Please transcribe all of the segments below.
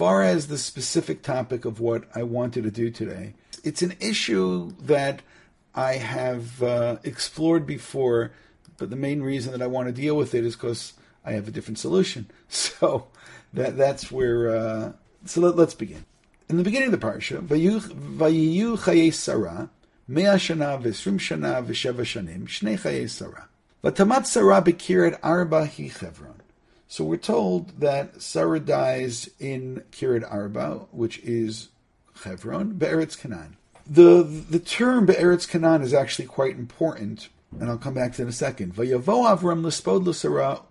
far as the specific topic of what I wanted to do today, it's an issue that I have uh, explored before, but the main reason that I want to deal with it is because I have a different solution. So that that's where. Uh, so let, us begin. In the beginning of the parsha, vayiyu chaye Sarah, mea shana v'esrim shana v'sheva shanim, shnei chaye Sarah. Vatamat Sarah bekirat arba hi Chevron. So we're told that Sarah dies in Kiryat Arba, which is Chevron, Be'eretz Canaan. The, the term Be'eretz Canaan is actually quite important, and I'll come back to it in a second. Vayavo Avram l'spod l'sara.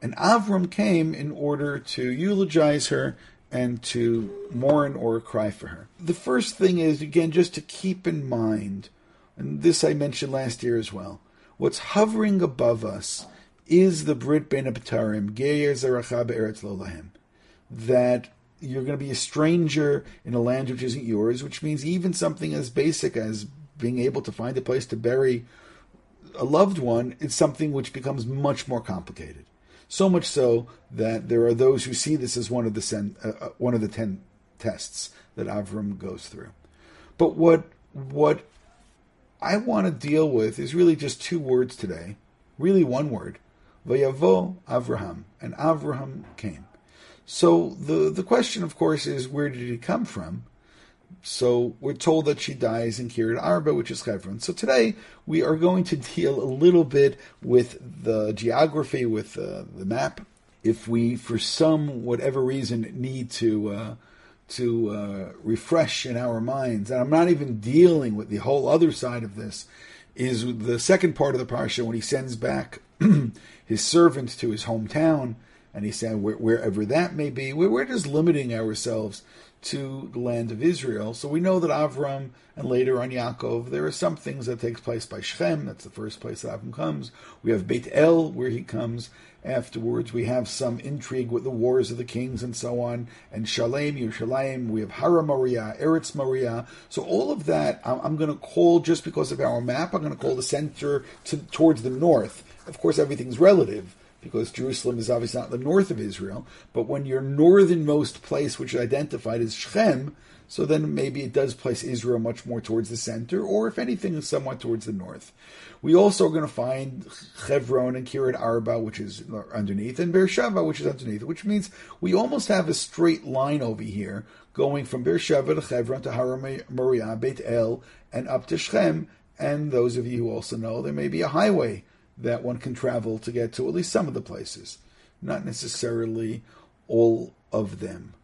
And Avram came in order to eulogize her and to mourn or cry for her. The first thing is, again, just to keep in mind, and this I mentioned last year as well, what's hovering above us is the Brit Ben Abtarim, Geir Zaracha Be'eretz Lolahem, that you're going to be a stranger in a land which isn't yours, which means even something as basic as being able to find a place to bury a loved one is something which becomes much more complicated. So much so that there are those who see this as one of the sen, uh, uh one of the ten tests that Avram goes through. But what what I want to deal with is really just two words today, really one word, Vayavo Avraham, and Avraham came. So the the question, of course, is where did he come from? So we're told that she dies in Kiryat Arba, which is Hebron. So today we are going to deal a little bit with the geography, with uh, the map. If we, for some whatever reason, need to uh, to uh, refresh in our minds, and I'm not even dealing with the whole other side of this, is the second part of the parsha when he sends back his servant to his hometown, and he said wherever that may be, we're just limiting ourselves to the land of Israel. So we know that Avram and later on Yaakov, there are some things that takes place by Shechem. That's the first place that Avram comes. We have Beit El, where he comes afterwards. We have some intrigue with the wars of the kings and so on. And Shalem, Yerushalayim. We have Hara Maria, Eretz Maria. So all of that, I'm going to call just because of our map. I'm going to call the center to, towards the north. Of course, everything's relative because Jerusalem is obviously not the north of Israel, but when your northernmost place, which is identified as Shechem, so then maybe it does place Israel much more towards the center, or if anything, somewhat towards the north. We also are going to find Chevron and Kiryat Arba, which is underneath, and Beersheba, which is underneath, which means we almost have a straight line over here going from Beersheba to Chevron to Har Moriah, Beit El, and up to Shechem. And those of you who also know there may be a highway that one can travel to get to at least some of the places, not necessarily all of them.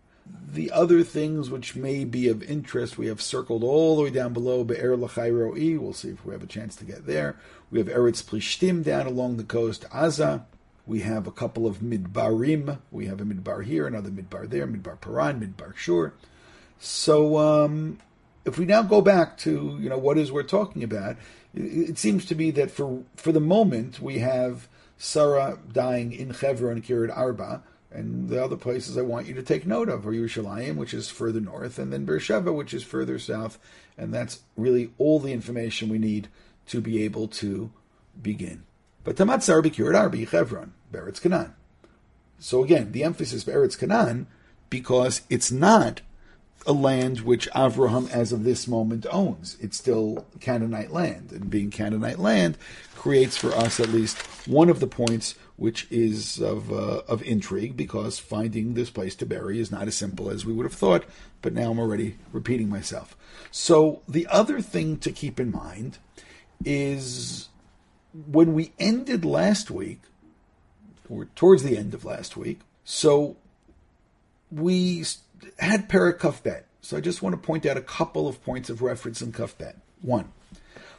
The other things which may be of interest, we have circled all the way down below Be'er Lachairoi. We'll see if we have a chance to get there. We have Eretz Plishtim down along the coast, Aza. We have a couple of Midbarim. We have a Midbar here, another Midbar there, Midbar Paran, Midbar Shur. So um, if we now go back to you know what is we're talking about, it seems to be that for for the moment we have Sarah dying in Chevron and Kiryat Arba, and the other places I want you to take note of are Yerushalayim, which is further north, and then Beersheba, which is further south, and that's really all the information we need to be able to begin. But Tamat Sarah Kiryat Arba, Chevron, Beretz Canaan. So again, the emphasis Beretz Canaan because it's not a land which Avraham, as of this moment, owns. It's still Canaanite land, and being Canaanite land creates for us at least one of the points which is of uh, of intrigue because finding this place to bury is not as simple as we would have thought. But now I'm already repeating myself. So the other thing to keep in mind is when we ended last week, or towards the end of last week. So we had Perak Kafbet. So I just want to point out a couple of points of reference in Kafbet. One,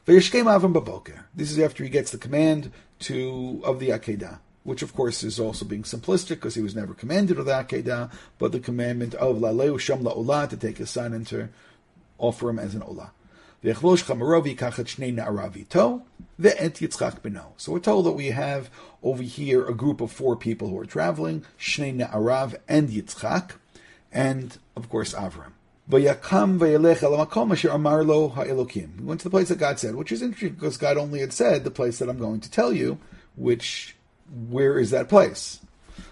Vayishkem Avram Baboker. This is after he gets the command to of the Akedah, which of course is also being simplistic because he was never commanded of the Akedah, but the commandment of Laleu Shem La'olah to take his son and to offer him as an Olah. So we're told that we have over here a group of four people who are traveling, Shnei Na'arav and Yitzchak and of course Avram. He went to the place that God said, which is interesting because God only had said the place that I'm going to tell you, which, where is that place?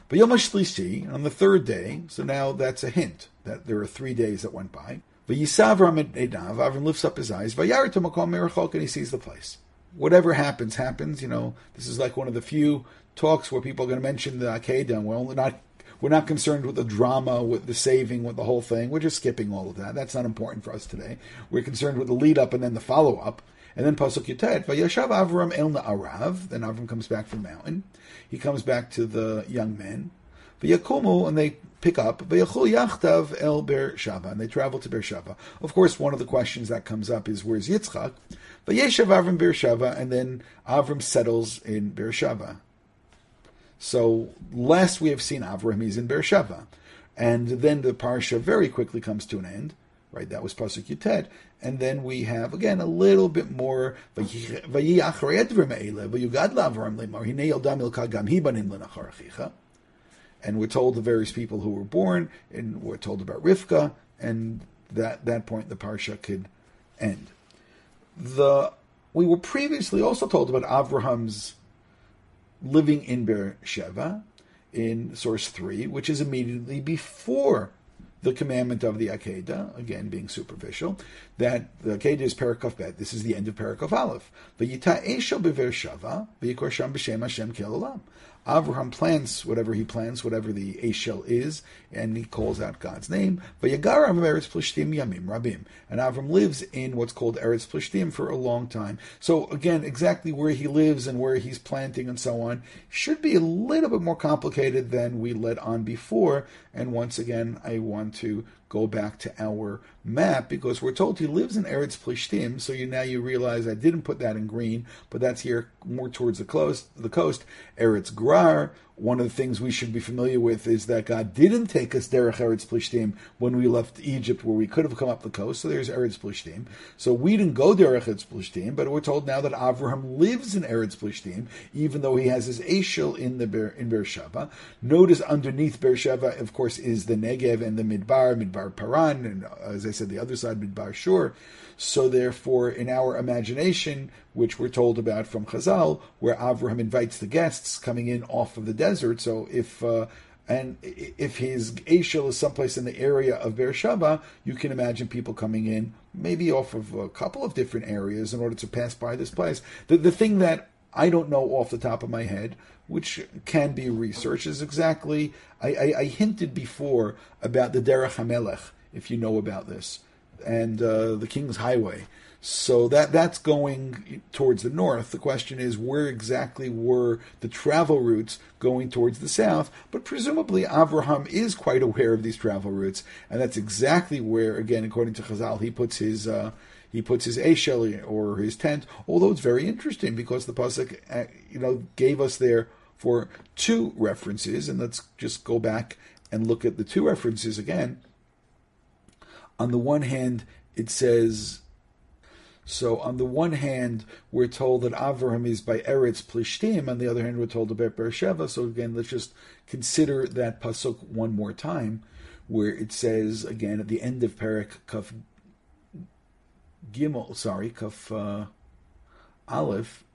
But Yom HaShlishi, on the third day, so now that's a hint that there are three days that went by. Edav, Avram lifts up his eyes, and he sees the place. Whatever happens, happens. You know, this is like one of the few talks where people are going to mention the Akedah, and we're only not we're not concerned with the drama, with the saving, with the whole thing. We're just skipping all of that. That's not important for us today. We're concerned with the lead up and then the follow up. And then Pasuk Yutet, Vayashav Avram El Na'arav. Then Avram comes back from the mountain. He comes back to the young men. Vayakumu, and they pick up. Vayachul Yachtav El Ber Shava, and they travel to Ber Shava. Of course, one of the questions that comes up is where's Yitzchak? Vayeshav Avram Ber Shava. and then Avram settles in Beersheba. So last we have seen Avraham, he's in Beersheba. And then the parsha very quickly comes to an end. Right, that was pasuk Yutet, and then we have again a little bit more. And we're told the various people who were born, and we're told about Rivka, and that that point the parsha could end. The we were previously also told about Avraham's living in Beersheba in source 3, which is immediately before the commandment of the Akedah, again being superficial, that the Akedah is Parakov Bet. This is the end of Parakov Aleph. V'yita Esho Bever Shava, v'yikor Sham B'Shem Hashem Kel Avraham plants whatever he plants, whatever the Eshel is, and he calls out God's name. Vayagaram Plishtim. And Avram lives in what's called Eretz Plishtim for a long time. So again, exactly where he lives and where he's planting and so on should be a little bit more complicated than we let on before. And once again, I want to go back to our map because we're told he lives in Eretz Plishtim. So you now you realize I didn't put that in green, but that's here more towards the coast. The coast, Eretz Grar. One of the things we should be familiar with is that God didn't take us derech Eretz Plishtim when we left Egypt, where we could have come up the coast. So there's Eretz Plishtim. So we didn't go derech Eretz Plishtim, but we're told now that Avraham lives in Eretz Plishtim, even though he has his Eshel in the Ber, in Beersheba. Notice underneath Beersheba, of course, is the Negev and the Midbar, Midbar Paran, and uh, as I said, the other side Midbar Shur. So therefore, in our imagination, which we're told about from Chazal, where Avraham invites the guests coming in off of the desert. So if uh, and if his Eshel is someplace in the area of Beersheba, you can imagine people coming in, maybe off of a couple of different areas in order to pass by this place. The, the thing that I don't know off the top of my head, which can be researched, is exactly, I, I, I hinted before about the Derech HaMelech, if you know about this, and uh, the King's Highway. So that that's going towards the north. The question is where exactly were the travel routes going towards the south? But presumably Avraham is quite aware of these travel routes, and that's exactly where, again, according to Chazal, he puts his uh, he puts his eshel or his tent. Although it's very interesting because the pasuk, uh, you know, gave us there for two references, and let's just go back and look at the two references again. On the one hand, it says so on the one hand, we're told that Avraham is by Eretz Plishtim. On the other hand, we're told about Beersheba. So again, let's just consider that pasuk one more time, where it says again at the end of Perak Kaf Gimel, sorry, Kaf uh, Aleph,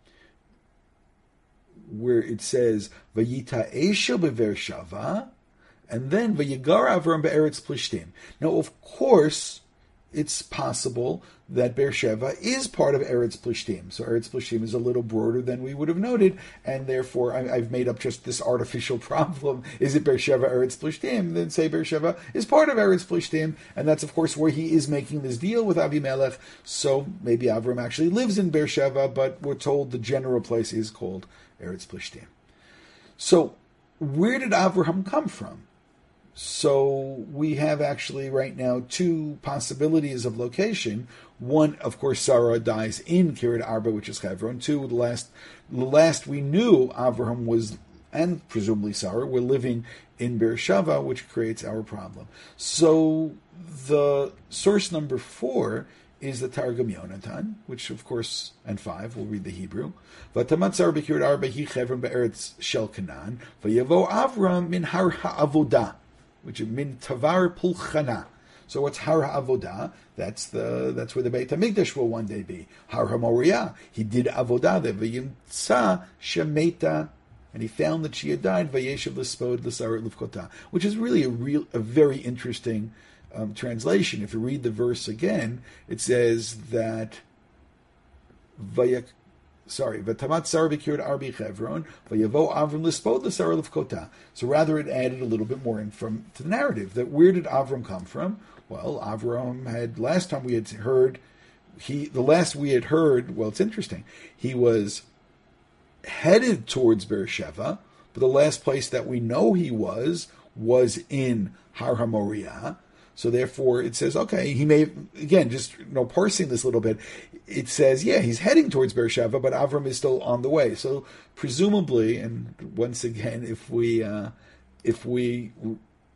where it says Vayita Esha Beersheba, and then Vayigar Avram Be'eretz Plishtim. Now, of course it's possible that Beersheba is part of Eretz Plishtim. So Eretz Plishtim is a little broader than we would have noted, and therefore I, have made up just this artificial problem. Is it Beersheba Eretz Plishtim? Then say Beersheba is part of Eretz Plishtim, and that's of course where he is making this deal with Avimelech. So maybe Avram actually lives in Beersheba, but we're told the general place is called Eretz Plishtim. So where did Avraham come from? So we have actually right now two possibilities of location. One, of course, Sarah dies in Kiryat Arba, which is Hebron. Two, the last, the last we knew Avraham was, and presumably Sarah, were living in Beersheba, which creates our problem. So the source number four is the Targum Yonatan, which of course, and five, we'll read the Hebrew. Vatamatzar b'kiryat arba hi chevron shel Avram min har ha'avodah which is min tavar pulchana. So what's Har Avodah? That's the that's where the Beit Hamikdash will one day be. Har HaMoriah. He did Avodah there. V'yimtza shemeta and he found that she had died, Vayeshev Lispod Lisarat Lufkota, which is really a real, a very interesting um, translation. If you read the verse again, it says that sorry, Vatamat Sarah Bikir Arbi Chevron, Vayavo Avram Lispod Lisara Lufkota. So rather, it added a little bit more in from to the narrative. That where did Avram come from? Well, Avram had last time we had heard he the last we had heard. Well, it's interesting. He was headed towards Beersheba, but the last place that we know he was was in Har HaMoriah. So therefore, it says, okay, he may again just you know parsing this a little bit. It says, yeah, he's heading towards Beersheba, but Avram is still on the way. So presumably, and once again, if we uh, if we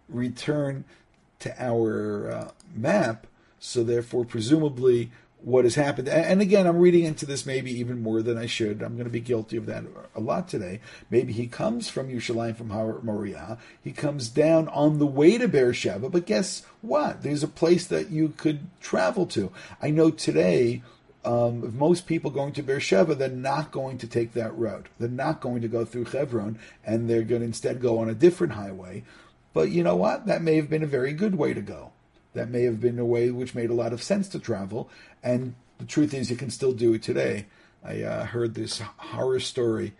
return to our uh, map, so therefore, presumably, what has happened. And again, I'm reading into this maybe even more than I should. I'm going to be guilty of that a lot today. Maybe he comes from Yerushalayim, from Moriah. He comes down on the way to Beersheba, but guess what? There's a place that you could travel to. I know today, um, if most people going to Beersheba, they're not going to take that road. They're not going to go through Hebron, and they're going to instead go on a different highway. But you know what? That may have been a very good way to go that may have been a way which made a lot of sense to travel. And the truth is, you can still do it today. I uh, heard this horror story.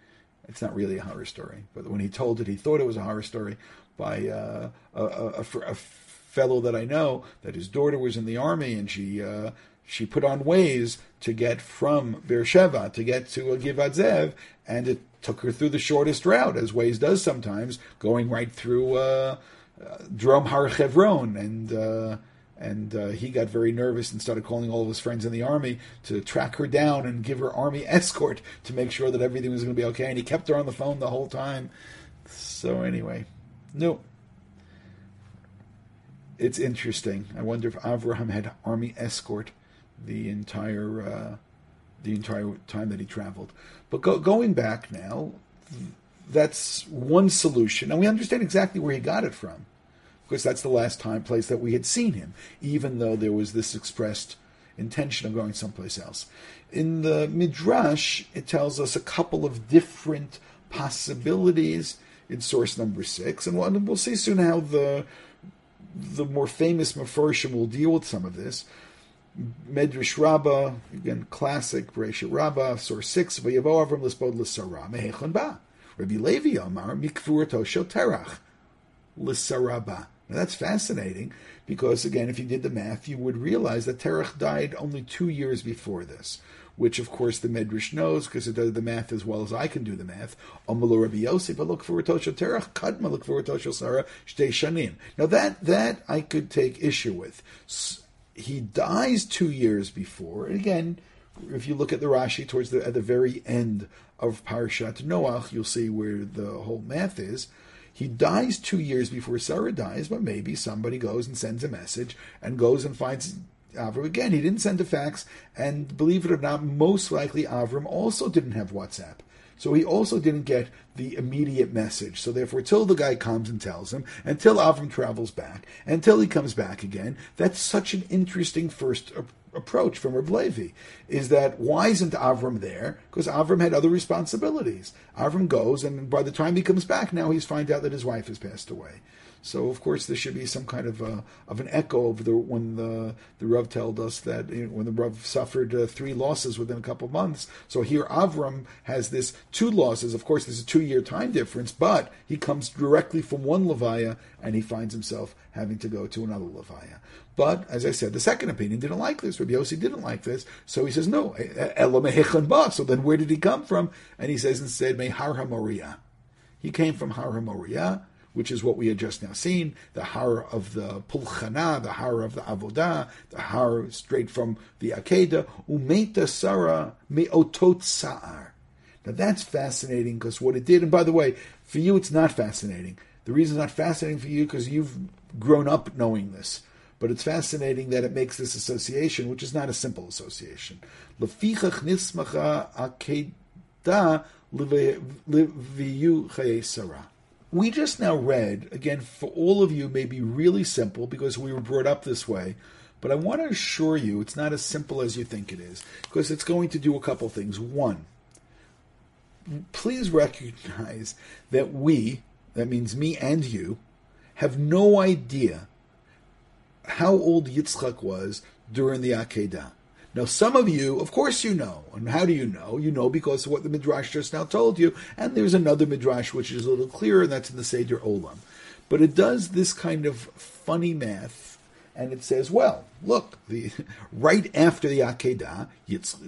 It's not really a horror story, but when he told it, he thought it was a horror story by uh, a, a, a, fellow that I know that his daughter was in the army and she uh, she put on Waze to get from Beersheba to get to Givat Zev, and it took her through the shortest route, as Waze does sometimes, going right through uh, Drom Har Chevron, and uh, and uh, he got very nervous and started calling all of his friends in the army to track her down and give her army escort to make sure that everything was going to be okay. And he kept her on the phone the whole time. So anyway, no. It's interesting. I wonder if Avraham had army escort the entire uh, the entire time that he traveled. But go, going back now, that's one solution, and we understand exactly where he got it from, because that's the last time place that we had seen him, even though there was this expressed intention of going someplace else. In the Midrash, it tells us a couple of different possibilities in source number six, and we'll, see soon how the the more famous Mefarshim will deal with some of this. Medrash Rabbah, again, classic, Beresha Rabbah, source 6, Vayavo Avram Lispod L'Sarah, Mehechon Ba. Rabbi Levi Amar Mikvurto Shel Terach L'Saraba. Now that's fascinating because, again, if you did the math, you would realize that Terach died only two years before this, which, of course, the Medrash knows because it does the math as well as I can do the math. Amalu Rabbi Yosef, look for Terach, Kadma look for Sarah, Shtei Shanim. Now that that I could take issue with. He dies two years before, and again, if you look at the Rashi towards the at the very end of Parshat Noach, you'll see where the whole math is. He dies two years before Sarah dies, but maybe somebody goes and sends a message and goes and finds Avram again. He didn't send a fax, and believe it or not, most likely Avram also didn't have WhatsApp. So he also didn't get the immediate message. So therefore, till the guy comes and tells him, until Avram travels back, until he comes back again, that's such an interesting first approach from Reb Levi is that why isn't Avram there? Because Avram had other responsibilities. Avram goes, and by the time he comes back, now he's find out that his wife has passed away. So of course there should be some kind of a, of an echo of the when the the Rav told us that you know, when the Rav suffered uh, three losses within a couple of months. So here Avram has this two losses. Of course, there's a two year time difference, but he comes directly from one Levaya and he finds himself having to go to another Levaya. But as I said, the second opinion didn't like this. Rabbi Yossi didn't like this, so he says no. So then where did he come from? And he says instead, Mehar HaMoriah. He came from Har HaMoriah which is what we had just now seen, the har of the pulchana, the har of the avodah, the har straight from the akeda, umeta sara meotot sa'ar. Now that's fascinating because what it did, and by the way, for you it's not fascinating. The reason it's not fascinating for you because you've grown up knowing this. But it's fascinating that it makes this association, which is not a simple association. Nismacha akeda sarah we just now read, again, for all of you, may be really simple because we were brought up this way, but I want to assure you it's not as simple as you think it is because it's going to do a couple things. One, please recognize that we, that means me and you, have no idea how old Yitzchak was during the Akedah. Now, some of you, of course, you know. And how do you know? You know because of what the Midrash just now told you. And there's another Midrash which is a little clearer, and that's in the Seder Olam. But it does this kind of funny math, and it says, well, look, the right after the Akedah,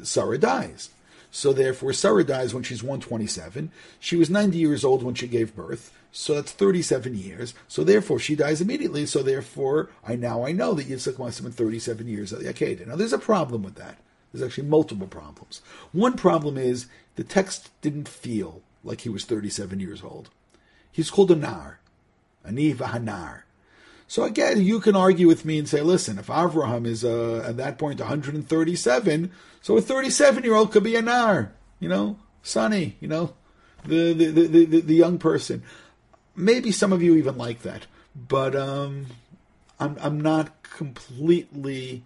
Sarah dies. So therefore, Sarah dies when she's 127. She was 90 years old when she gave birth. So that's 37 years. So therefore, she dies immediately. So therefore, I now I know that Yitzchak must have been 37 years at the Akedah. Now, there's a problem with that. There's actually multiple problems. One problem is the text didn't feel like he was 37 years old. He's called a nar, ani vahanar. So again, you can argue with me and say, listen, if Avraham is uh, at that point 137, so a 37 year old could be a nar, you know, Sonny, you know, the the, the, the, the young person. Maybe some of you even like that, but um, I'm I'm not completely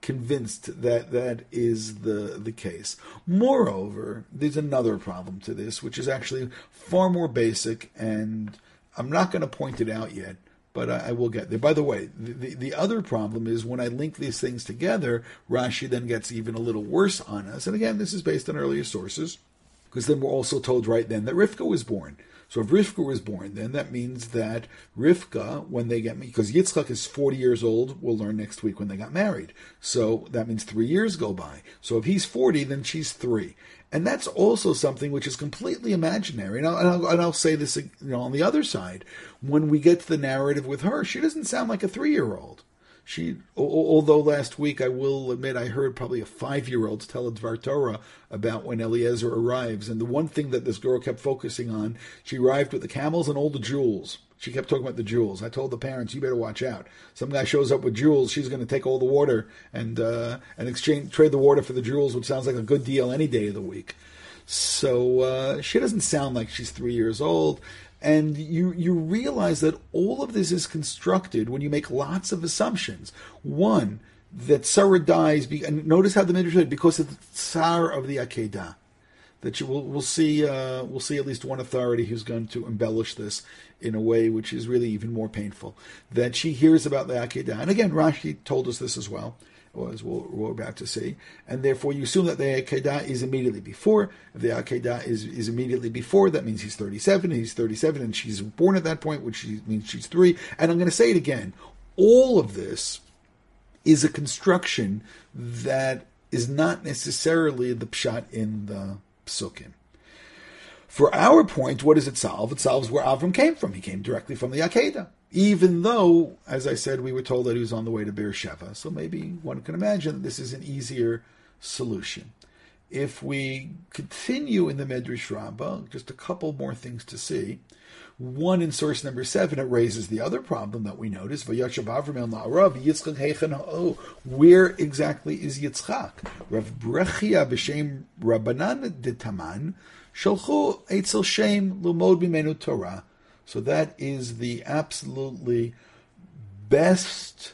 convinced that that is the the case. Moreover, there's another problem to this, which is actually far more basic, and I'm not going to point it out yet, but I, I, will get there. By the way, the, the, the other problem is when I link these things together, Rashi then gets even a little worse on us. And again, this is based on earlier sources, because then we're also told right then that Rivka was born. So if Rivka was born, then that means that Rivka, when they get me, because Yitzchak is 40 years old, we'll learn next week when they got married. So that means three years go by. So if he's 40, then she's three. And that's also something which is completely imaginary. And I'll, and I'll, and I'll say this you know, on the other side. When we get to the narrative with her, she doesn't sound like a three year old. She, although last week I will admit I heard probably a five-year-old tell a Dvar Torah about when Eliezer arrives, and the one thing that this girl kept focusing on, she arrived with the camels and all the jewels. She kept talking about the jewels. I told the parents, you better watch out. Some guy shows up with jewels, she's going to take all the water and uh, and exchange trade the water for the jewels, which sounds like a good deal any day of the week. So uh, she doesn't sound like she's three years old. And you, you realize that all of this is constructed when you make lots of assumptions. One, that Sarah dies, and notice how the Midrash said, because of the tsar of the Akedah. That you will we'll see uh, we'll see at least one authority who's going to embellish this in a way which is really even more painful. That she hears about the Akedah, and again Rashi told us this as well as we'll, we're about to see, and therefore you assume that the Akedah is immediately before. If the Akedah is, is immediately before, that means he's 37, and he's 37, and she's born at that point, which means she's three. And I'm going to say it again. All of this is a construction that is not necessarily the pshat in the psukim. For our point, what does it solve? It solves where Avram came from. He came directly from the Akedah even though, as I said, we were told that he was on the way to Beersheba. So maybe one can imagine that this is an easier solution. If we continue in the Medrash Rabbah, just a couple more things to see. One in source number seven, it raises the other problem that we notice. Where exactly is Yitzchak? Rav Brechia b'shem Rabbanan de Taman shalchu etzel shem lumod b'menu Torah so that is the absolutely best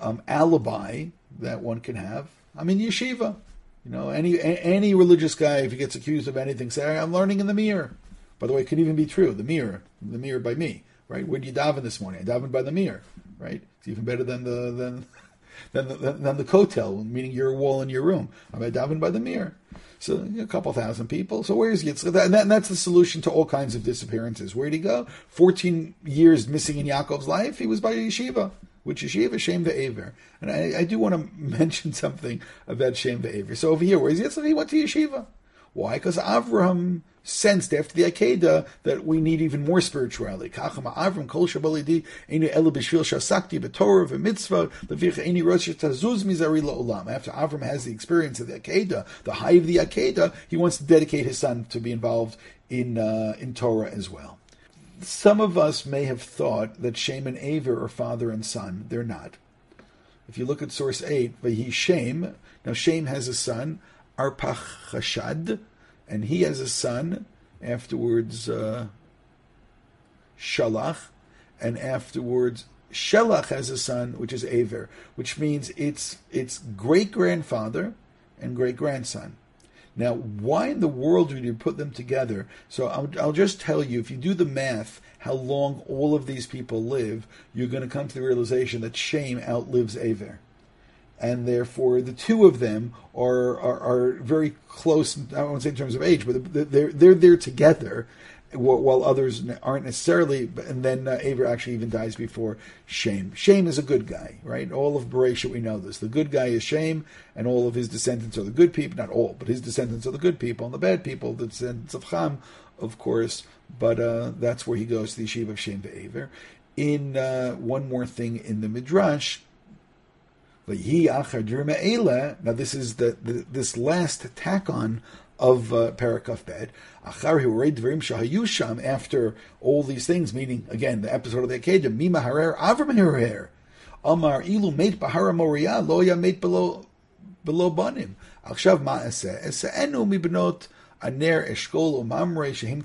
um, alibi that one can have. I'm in yeshiva. You know, any any religious guy, if he gets accused of anything, say, "I'm learning in the mirror." By the way, it could even be true. The mirror, the mirror by me, right? Where did you daven this morning? I davened by the mirror, right? It's even better than the than than the, than the kotel, meaning your wall in your room. I'm davened by the mir. So a couple thousand people. So where's Yitzchak? And, that, and that's the solution to all kinds of disappearances. Where'd he go? 14 years missing in Yaakov's life. He was by yeshiva. Which yeshiva? Shem Ve'aver. And I, I, do want to mention something about Shem Ve'aver. So over here, where's Yitzchak? He went to yeshiva. Why? Because Avraham sensed after the Akedah that we need even more spirituality. After Avram has the experience of the Akedah, the high of the Akedah, he wants to dedicate his son to be involved in uh, in Torah as well. Some of us may have thought that Shem and Aver are father and son. They're not. If you look at source 8, Vahi Shem, now Shem has a son, Arpachshad, and he has a son, afterwards uh, Shalach, and afterwards Shelach has a son, which is Aver, which means it's it's great grandfather and great grandson. Now, why in the world would you put them together? So I'll, I'll just tell you, if you do the math, how long all of these people live, you're going to come to the realization that Shem outlives Aver and therefore the two of them are are, are very close. I don't say in terms of age, but they're they're there together, while others aren't necessarily. And then uh, Aver actually even dies before Shem. Shem is a good guy, right? All of Bereshit we know this. The good guy is Shem, and all of his descendants are the good people. Not all, but his descendants are the good people, and the bad people, the descendants of Ham, of course. But uh, that's where he goes to the yeshiva of Shem Aver. In uh, one more thing in the midrash, now this is the, the this last tack on of uh, Parakuf Bed. After all these things, meaning again the episode of the Akedah, Mima Harer Avram Harer, Amar Ilu Mate Bahara Moria Loya Mate below below Banim. Akshav Ma'aseh Eseenu Mibnot Aner Eshkol Umamre Shehim.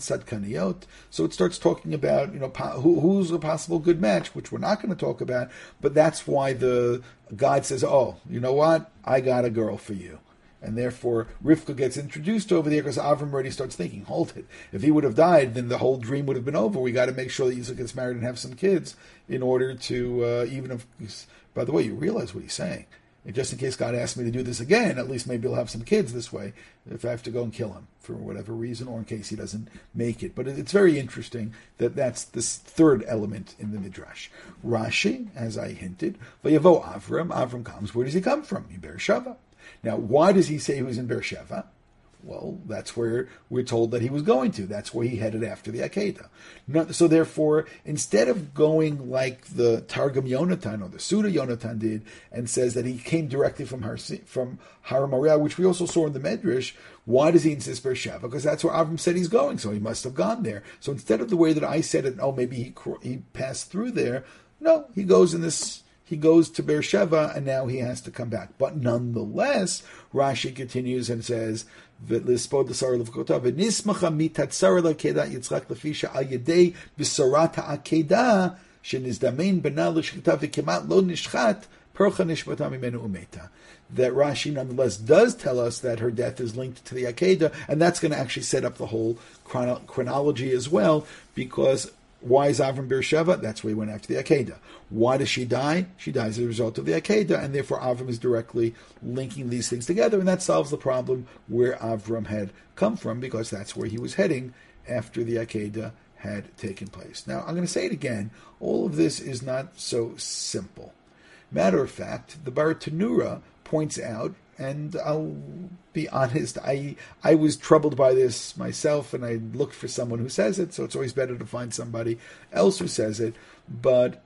So it starts talking about you know who, who's a possible good match, which we're not going to talk about, but that's why the God says, "Oh, you know what? I got a girl for you." And therefore, Rivka gets introduced over there because Avram already starts thinking, hold it. If he would have died, then the whole dream would have been over. We got to make sure that Yitzhak gets married and have some kids in order to, uh, even if, by the way, you realize what he's saying. And just in case God asks me to do this again, at least maybe I'll have some kids this way if I have to go and kill him for whatever reason, or in case he doesn't make it. But it's very interesting that that's this third element in the midrash. Rashi, as I hinted, Vayavo Avram. Avram comes. Where does he come from? In Beersheba. Now, why does he say he was in Beersheba? Well, that's where we're told that he was going to. That's where he headed after the Akedah. so therefore, instead of going like the Targum Yonatan or the Suda Yonatan did, and says that he came directly from Har, from Har which we also saw in the Medrash, why does he insist Beersheba? Because that's where Avram said he's going, so he must have gone there. So instead of the way that I said it, oh, maybe he he passed through there. No, he goes in this he goes to Beersheba and now he has to come back. But nonetheless, Rashi continues and says, ולספוד לשר לבכותיו, ונסמכה מתצר לעקדה יצחק לפי שעל ידי בשורת העקדה שנזדמן בנה לשחיטה וכמעט לא נשחט, פרחה נשמתה ממנו ומתה. That Rashi nonetheless does tell us that her death is linked to the Akedah, and that's going to actually set up the whole chrono- chronology as well, because why is Avram Beersheba? That's where he went after the Akedah. Why does she die? She dies as a result of the Akedah, and therefore Avram is directly linking these things together, and that solves the problem where Avram had come from, because that's where he was heading after the Akedah had taken place. Now, I'm going to say it again. All of this is not so simple. Matter of fact, the Bartanura points out and I'll be honest, I I was troubled by this myself, and I looked for someone who says it. So it's always better to find somebody else who says it. But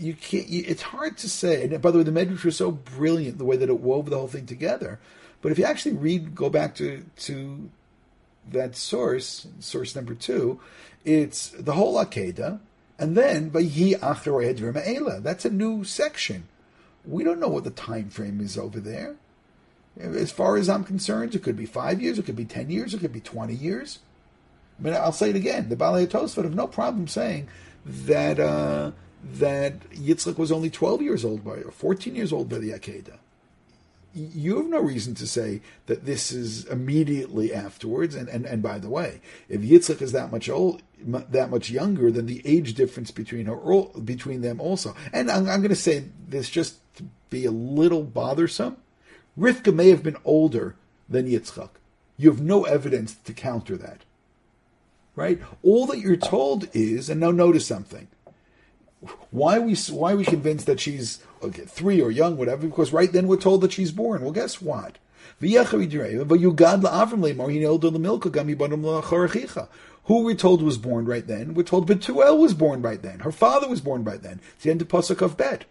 you can't. You, it's hard to say. And by the way, the Medrash was so brilliant the way that it wove the whole thing together. But if you actually read, go back to to that source, source number two, it's the whole Akedah, and then Vayi Acharei That's a new section. We don't know what the time frame is over there. As far as I'm concerned, it could be five years, it could be ten years, it could be twenty years. I mean, I'll say it again: the Balei Tosfot have no problem saying that uh, that Yitzchak was only twelve years old by or fourteen years old by the Akedah. You have no reason to say that this is immediately afterwards. And, and, and by the way, if Yitzchak is that much old, that much younger, then the age difference between her between them also. And I'm, I'm going to say this just to be a little bothersome Rivka may have been older than Yitzchak. You have no evidence to counter that. Right? All that you're told is, and now notice something. Why we why we convinced that she's okay, three or young, whatever? Because right then we're told that she's born. Well, guess what? Who we're told was born right then? We're told Betuel was born right then. Her father was born right then. It's the end of Pasuk of Bet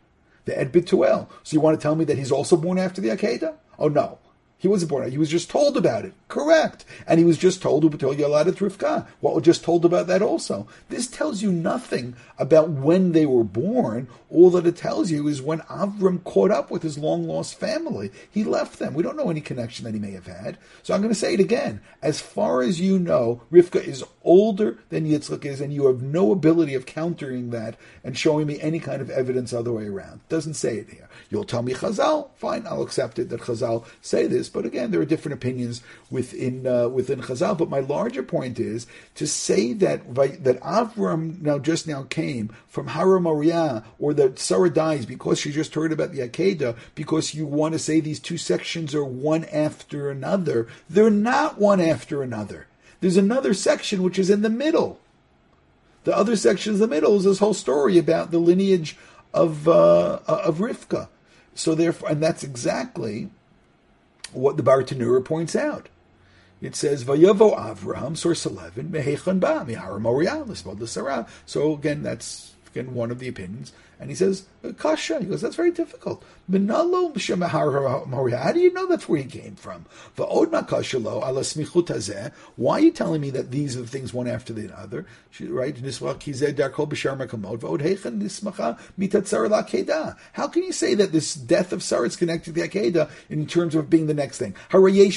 the Ed Bituel. So you want to tell me that he's also born after the Akedah? Oh no. He wasn't born. He was just told about it. Correct. And he was just told Ubetul Yaladet Rivka. What was just told about that also. This tells you nothing about when they were born. All that it tells you is when Avram caught up with his long lost family. He left them. We don't know any connection that he may have had. So I'm going to say it again. As far as you know, Rivka is older than Yitzchak is, and you have no ability of countering that and showing me any kind of evidence other way around. Doesn't say it here. You'll tell me Chazal. Fine, I'll accept it that Chazal say this But again, there are different opinions within uh, within Chazal. But my larger point is to say that that Avram now just now came from Har Moriah, or that Sarah dies because she just heard about the Akedah, because you want to say these two sections are one after another. They're not one after another. There's another section which is in the middle. The other section in the middle is this whole story about the lineage of uh, of Rivka. So therefore, and that's exactly what the Bartanura points out. It says Vayavo Avraham, source eleven, Mehechan Ba, Mihara Moriah, So again, that's again one of the opinions and he says, Kasha. He goes, that's very difficult. How do you know that's where he came from? Why are you telling me that these are the things one after the other? Right? How can you say that this death of Sarah is connected to the Akedah in terms of being the next thing? There's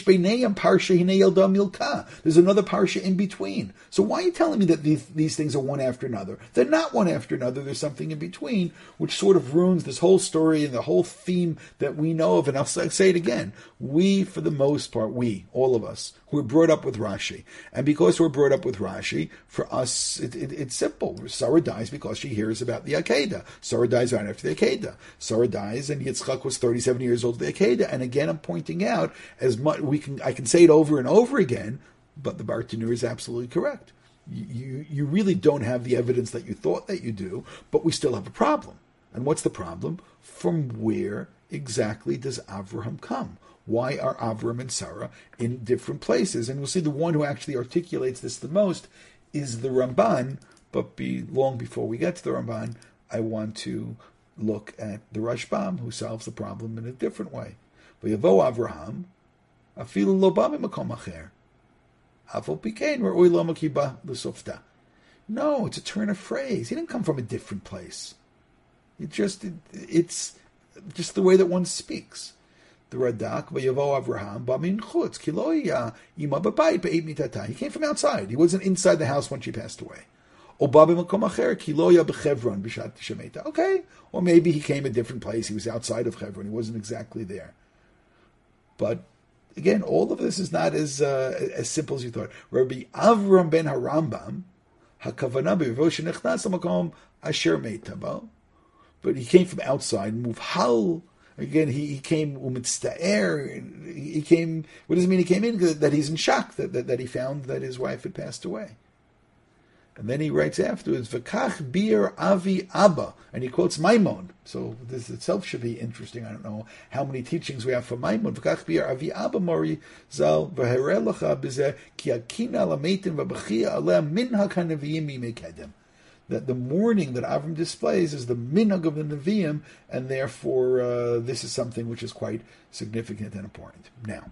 another parsha in between. So why are you telling me that these, these things are one after another? They're not one after another. There's something in between which sort of ruins this whole story and the whole theme that we know of. And I'll say it again. We, for the most part, we, all of us, who are brought up with Rashi. And because we're brought up with Rashi, for us, it, it, it's simple. Sarah dies because she hears about the Akedah. Sarah dies right after the Akedah. Sarah dies and Yitzchak was 37 years old at the Akedah. And again, I'm pointing out, as much, we can, I can say it over and over again, but the Bartanur is absolutely correct you you really don't have the evidence that you thought that you do, but we still have a problem. And what's the problem? From where exactly does Avraham come? Why are Avram and Sarah in different places? And we'll see the one who actually articulates this the most is the Ramban. But be long before we get to the Ramban, I want to look at the Rashbam, who solves the problem in a different way. Vayavo Avraham, afilu lo ba makom acher. No, it's a turn of phrase. He didn't come from a different place. It just it, it's just the way that one speaks. The Radak v'yavo Avraham b'min chutz kiloya ima b'bayit be'eit mitata. He came from outside. He wasn't inside the house when she passed away. Okay, or maybe he came a different place. He was outside of Chevron. He wasn't exactly there. But again, all of this is not as uh, as simple as you thought. Rabbi Avram ben Harambam, hakavana asher meitabo, but he came from outside. Muvhal again. He, he came umitztaer. He came. What does it mean? He came in that he's in shock that, that that he found that his wife had passed away. And then he writes afterwards, "V'kach bir avi abba," and he quotes Maimon. So this itself should be interesting. I don't know how many teachings we have for Maimon. V'kach bir avi abba mori zal v'herelecha b'zeh ki akina lametim v'bachia aleh min hakanaviyim mekedem. That the mourning that Avram displays is the minhag of the Nevi'im, and therefore uh, this is something which is quite significant and important. Now,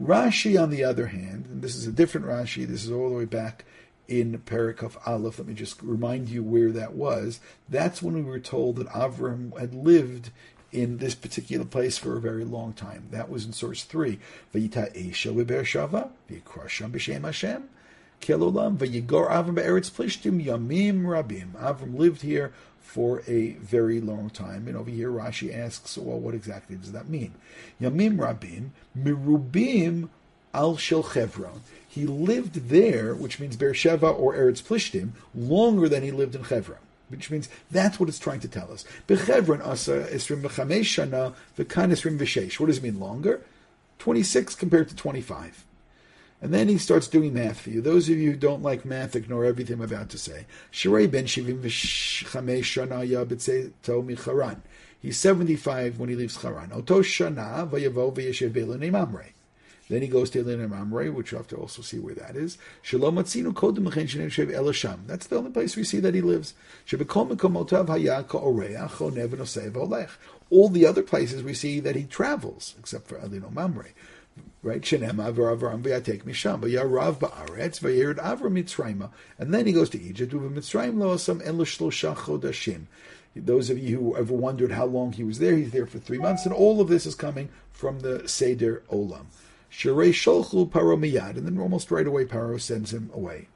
Rashi, on the other hand, and this is a different Rashi. This is all the way back in Perikov Aleph. Let me just remind you where that was. That's when we were told that Avram had lived in this particular place for a very long time. That was in source three. Vayita Esha Shava, V'yikrasham b'shem Hashem, Kelolam, V'yigor Avram be'eretz plishtim yamim rabim. Avram lived here for a very long time. And over here Rashi asks, well, what exactly does that mean? Yamim rabim, mirubim al shel Chevron he lived there, which means Beersheba or Eretz Plishtim, longer than he lived in Hebron. Which means that's what it's trying to tell us. Bechevron asa esrim v'chamesh shana v'kan esrim v'sheish. What does it mean longer? 26 compared to 25. And then he starts doing math for you. Those of you who don't like math, ignore everything I'm about to say. Shirei ben shivim micharan. He's 75 when he leaves Haran. Oto shana v'yavo v'yeshev b'elon imamrei. Then he goes to Elin Mamre, which you have to also see where that is. Shalom Matzinu Kodim Shev Elasham. That's the only place we see that he lives. All the other places we see that he travels, except for Elin Mamre. Right? Shenema Avram V'yatek Misham V'yarav Ba'aretz V'yered Avram Mitzrayma. And then he goes to Egypt. With Mitzrayim Lo'asam El Shlosha Chodashim. Those of you who ever wondered how long he was there, he's there for three months, and all of this is coming from the Seder Olam. Sherei Sholchu Paro miyad, and then almost right away Paro sends him away.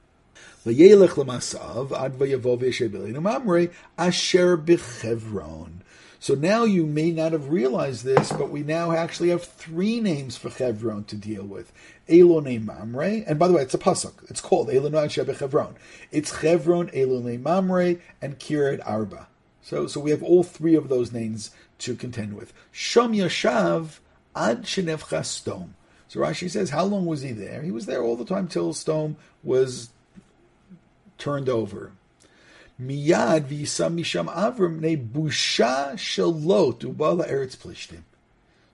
Vayelech lemasav ad vayavov Mamre asher bechevron. So now you may not have realized this, but we now actually have three names for Chevron to deal with. Elone Mamre, and by the way, it's a pasuk. It's called Elone Chevron. It's Chevron, Elone Mamre, and Kiryat Arba. So, so we have all three of those names to contend with. Shom Yashav Ad Shenevcha Stom. So Rashi says, how long was he there? He was there all the time till Stone was turned over. Miyad v'yisam misham Avram ne busha shalot ubala eretz plishtim.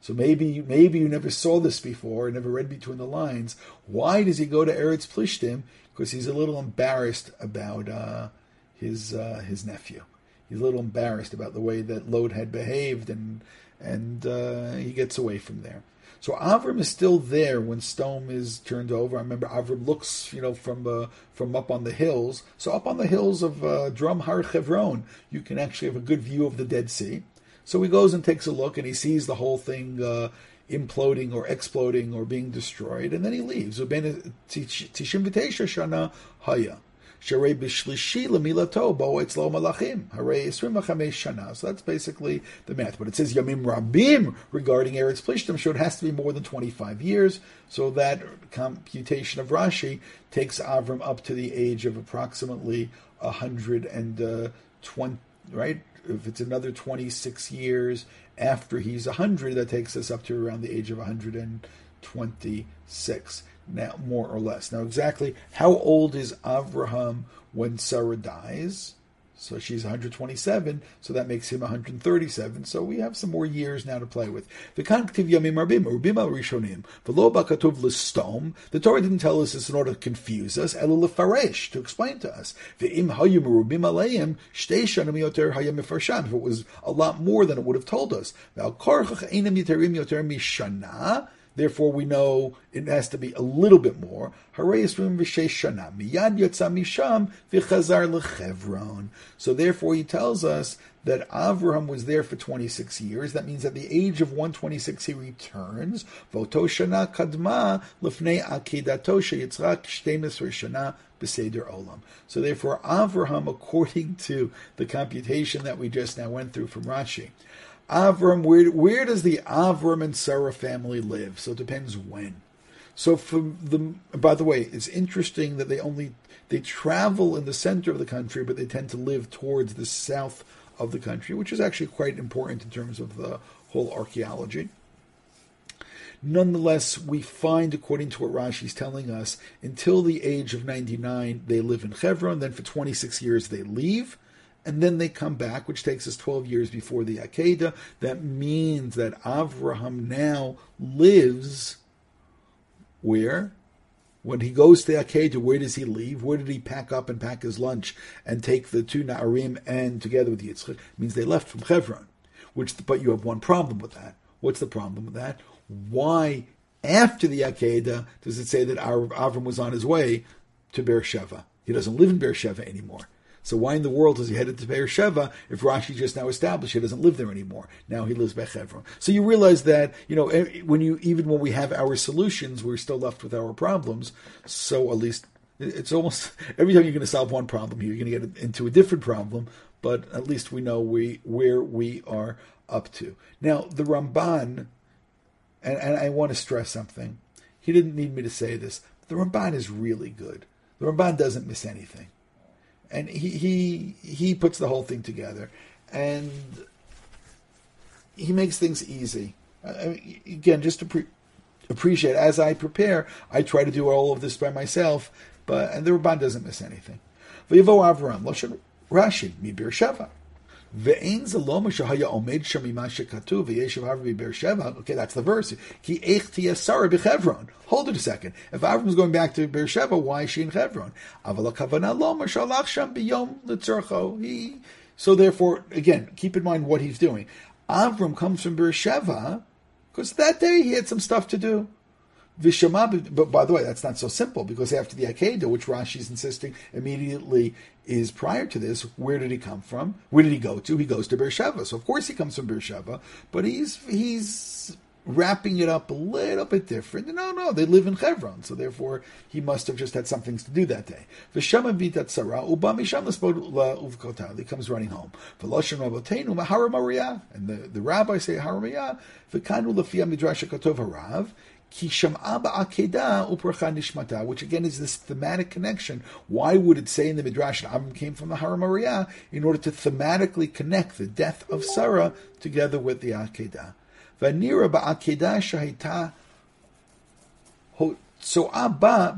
So maybe maybe you never saw this before, never read between the lines. Why does he go to Eretz Plishtim? Because he's a little embarrassed about uh, his uh, his nephew. He's a little embarrassed about the way that Lot had behaved, and and uh, he gets away from there. So Avram is still there when Stone is turned over. I remember Avram looks, you know, from uh, from up on the hills. So up on the hills of uh, Drum Har Chevron, you can actually have a good view of the Dead Sea. So he goes and takes a look, and he sees the whole thing uh, imploding or exploding or being destroyed, and then he leaves. Tishim Shana Haya. Bo malachim. Shana. So that's basically the math. But it says yamim rabim regarding Eretz Plishtim, so it has to be more than 25 years. So that computation of Rashi takes Avram up to the age of approximately 120, uh, right? If it's another 26 years after he's 100, that takes us up to around the age of 126 now, more or less. Now, exactly how old is Avraham when Sarah dies? So she's 127, so that makes him 137. So we have some more years now to play with. The rishonim. The Torah didn't tell us this in order to confuse us, to explain to us. If it was a lot more than it would have told us. Therefore, we know it has to be a little bit more. So therefore, he tells us that Avraham was there for 26 years. That means at the age of 126 he returns. Kadma sheyitzrak shana. So therefore, Avraham, according to the computation that we just now went through from Rashi, Avram, where, where does the Avram and Sarah family live? So it depends when. So for the, by the way, it's interesting that they only they travel in the center of the country, but they tend to live towards the south of the country, which is actually quite important in terms of the whole archaeology. Nonetheless, we find, according to what Rashi is telling us, until the age of 99, they live in Hebron. Then for 26 years, they leave and then they come back, which takes us 12 years before the Akedah. That means that Avraham now lives where? When he goes to the Akedah, where does he leave? Where did he pack up and pack his lunch and take the two Na'arim and together with Yitzchak? It means they left from Hebron. Which, but you have one problem with that. What's the problem with that? Why, after the Akedah, does it say that Avram was on his way to Beersheba? He doesn't live in Beersheba anymore. So why in the world is he headed to Beersheba if Rashi just now established he doesn't live there anymore? Now he lives by Hebron. So you realize that you know eh, when you even when we have our solutions, we're still left with our problems. So at least it's almost every time you're going to solve one problem you're going to get into a different problem. But at least we know we where we are up to. Now the Ramban, and, and I want to stress something. He didn't need me to say this. The Ramban is really good. The Ramban doesn't miss anything and he he he puts the whole thing together, and he makes things easy. Again, just to pre- appreciate as I prepare, I try to do all of this by myself, but and the Ramban doesn't miss anything. V'yivo Avram, Loshen Rashi, mi Beersheva. Ve'ein zaloma shahaya omed shamima shekatu v'yeshav Avram Beersheva. Okay, that's the verse. Ki eich tiyasara b'Chevron. Hold it a second. If Avram's going back to Beersheba, why is she in Hebron? Aval kavana loma shalach sham biyom litzorcho. He. So therefore, again, keep in mind what he's doing. Avram comes from Beersheba because that day he had some stuff to do. Vishama, but by the way, that's not so simple because after the Akedah, which Rashi is insisting immediately is prior to this, where did he come from? Where did he go to? He goes to Beersheba. So of course he comes from Beersheba, but he's he's wrapping it up a little bit different. No, no, they live in Hebron, so therefore he must have just had some things to do that day. He comes running home. And the, the rabbi say Haramaya, which again is this thematic connection. Why would it say in the Midrash that Avram came from the Haramariah in order to thematically connect the death of Sarah together with the Akedah? Vanira ba'akedah shahita so Abba.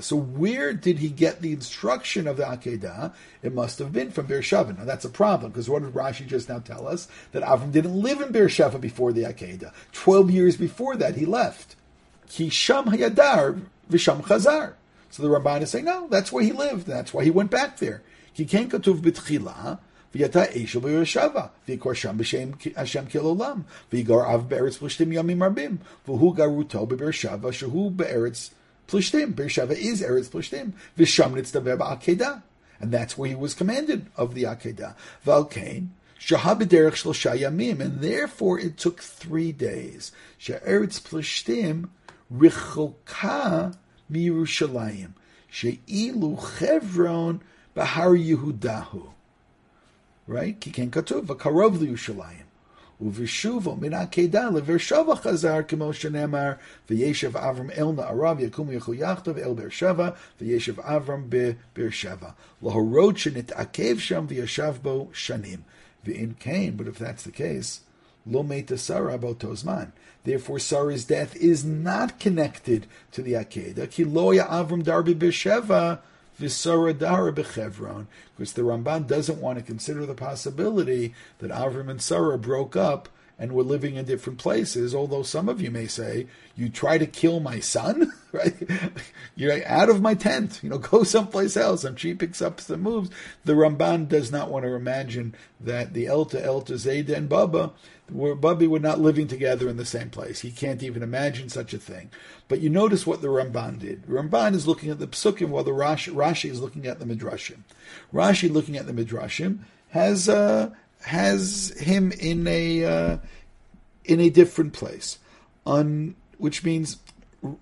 So where did he get the instruction of the Akedah? It must have been from Beersheba. Now that's a problem because what did Rashi just now tell us? That Avram didn't live in Beersheba before the Akedah. Twelve years before that he left. Kisham Hayadar Visham Chazar. So the Ramban is saying, no, that's where he lived. That's why he went back there. Ki Ken Katuv Bitchila V'yata Eshel B'Yereshava V'yikor Sham B'Shem Hashem Kilolam V'yigar Av Be'eretz Plishtim Yamim Rarbim V'hu Garuto B'Be'ereshava Shehu Be'eretz Plishtim. Be'ereshava is Eretz Plishtim V'sham Nitzdaver Ba'akedah. And that's where he was commanded of the Akedah. Valkane Shahabiderech Shlosha Yamim, and therefore it took three days. She'eretz Plishtim רחוקה מירושלים, שאילו חברון בהר יהודהו right? כי כן כתוב, וקרוב לירושלים. ובשובו מן העקדה לבאר חזר, כמו שנאמר, וישב אברהם אל נעריו, יקום ילכו יחדיו אל באר שבע, וישב אברהם בבאר שבע. להורות שנתעכב שם וישב בו שנים. ואם כן, but if that's the case, Lo meta Sarah botozman. Therefore, Sarah's death is not connected to the Akedah. Ki loya avram darbi b'sheva v'sara dara b'chevron. Because the Ramban doesn't want to consider the possibility that Avram and Sarah broke up and were living in different places. Although some of you may say, "You try to kill my son, right? You're out of my tent. You know, go someplace else." And she picks up the moves. The Ramban does not want to imagine that the Elta, Elta Zayda, and Baba were Bubby were not living together in the same place. He can't even imagine such a thing. But you notice what the Ramban did. Ramban is looking at the psukim while the Rashi, Rashi is looking at the midrashim. Rashi, looking at the midrashim, has uh, has him in a uh, in a different place, on which means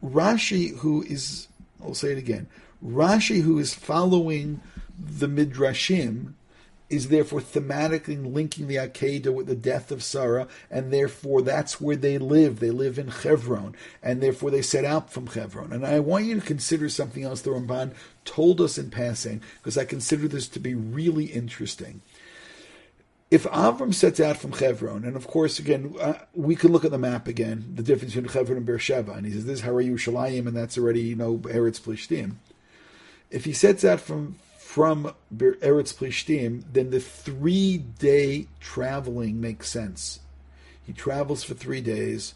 Rashi, who is I'll say it again, Rashi, who is following the midrashim is therefore thematically linking the Akedah with the death of Sarah, and therefore that's where they live. They live in Hebron, and therefore they set out from Hebron. And I want you to consider something else the Ramban told us in passing, because I consider this to be really interesting. If Avram sets out from Hebron, and of course, again, uh, we can look at the map again, the difference between Hebron and Beersheba, and he says, this is Hara Yerushalayim, and that's already, you know, Eretz Plishtim. If he sets out from from Eretz Plishtim, then the three day traveling makes sense. He travels for three days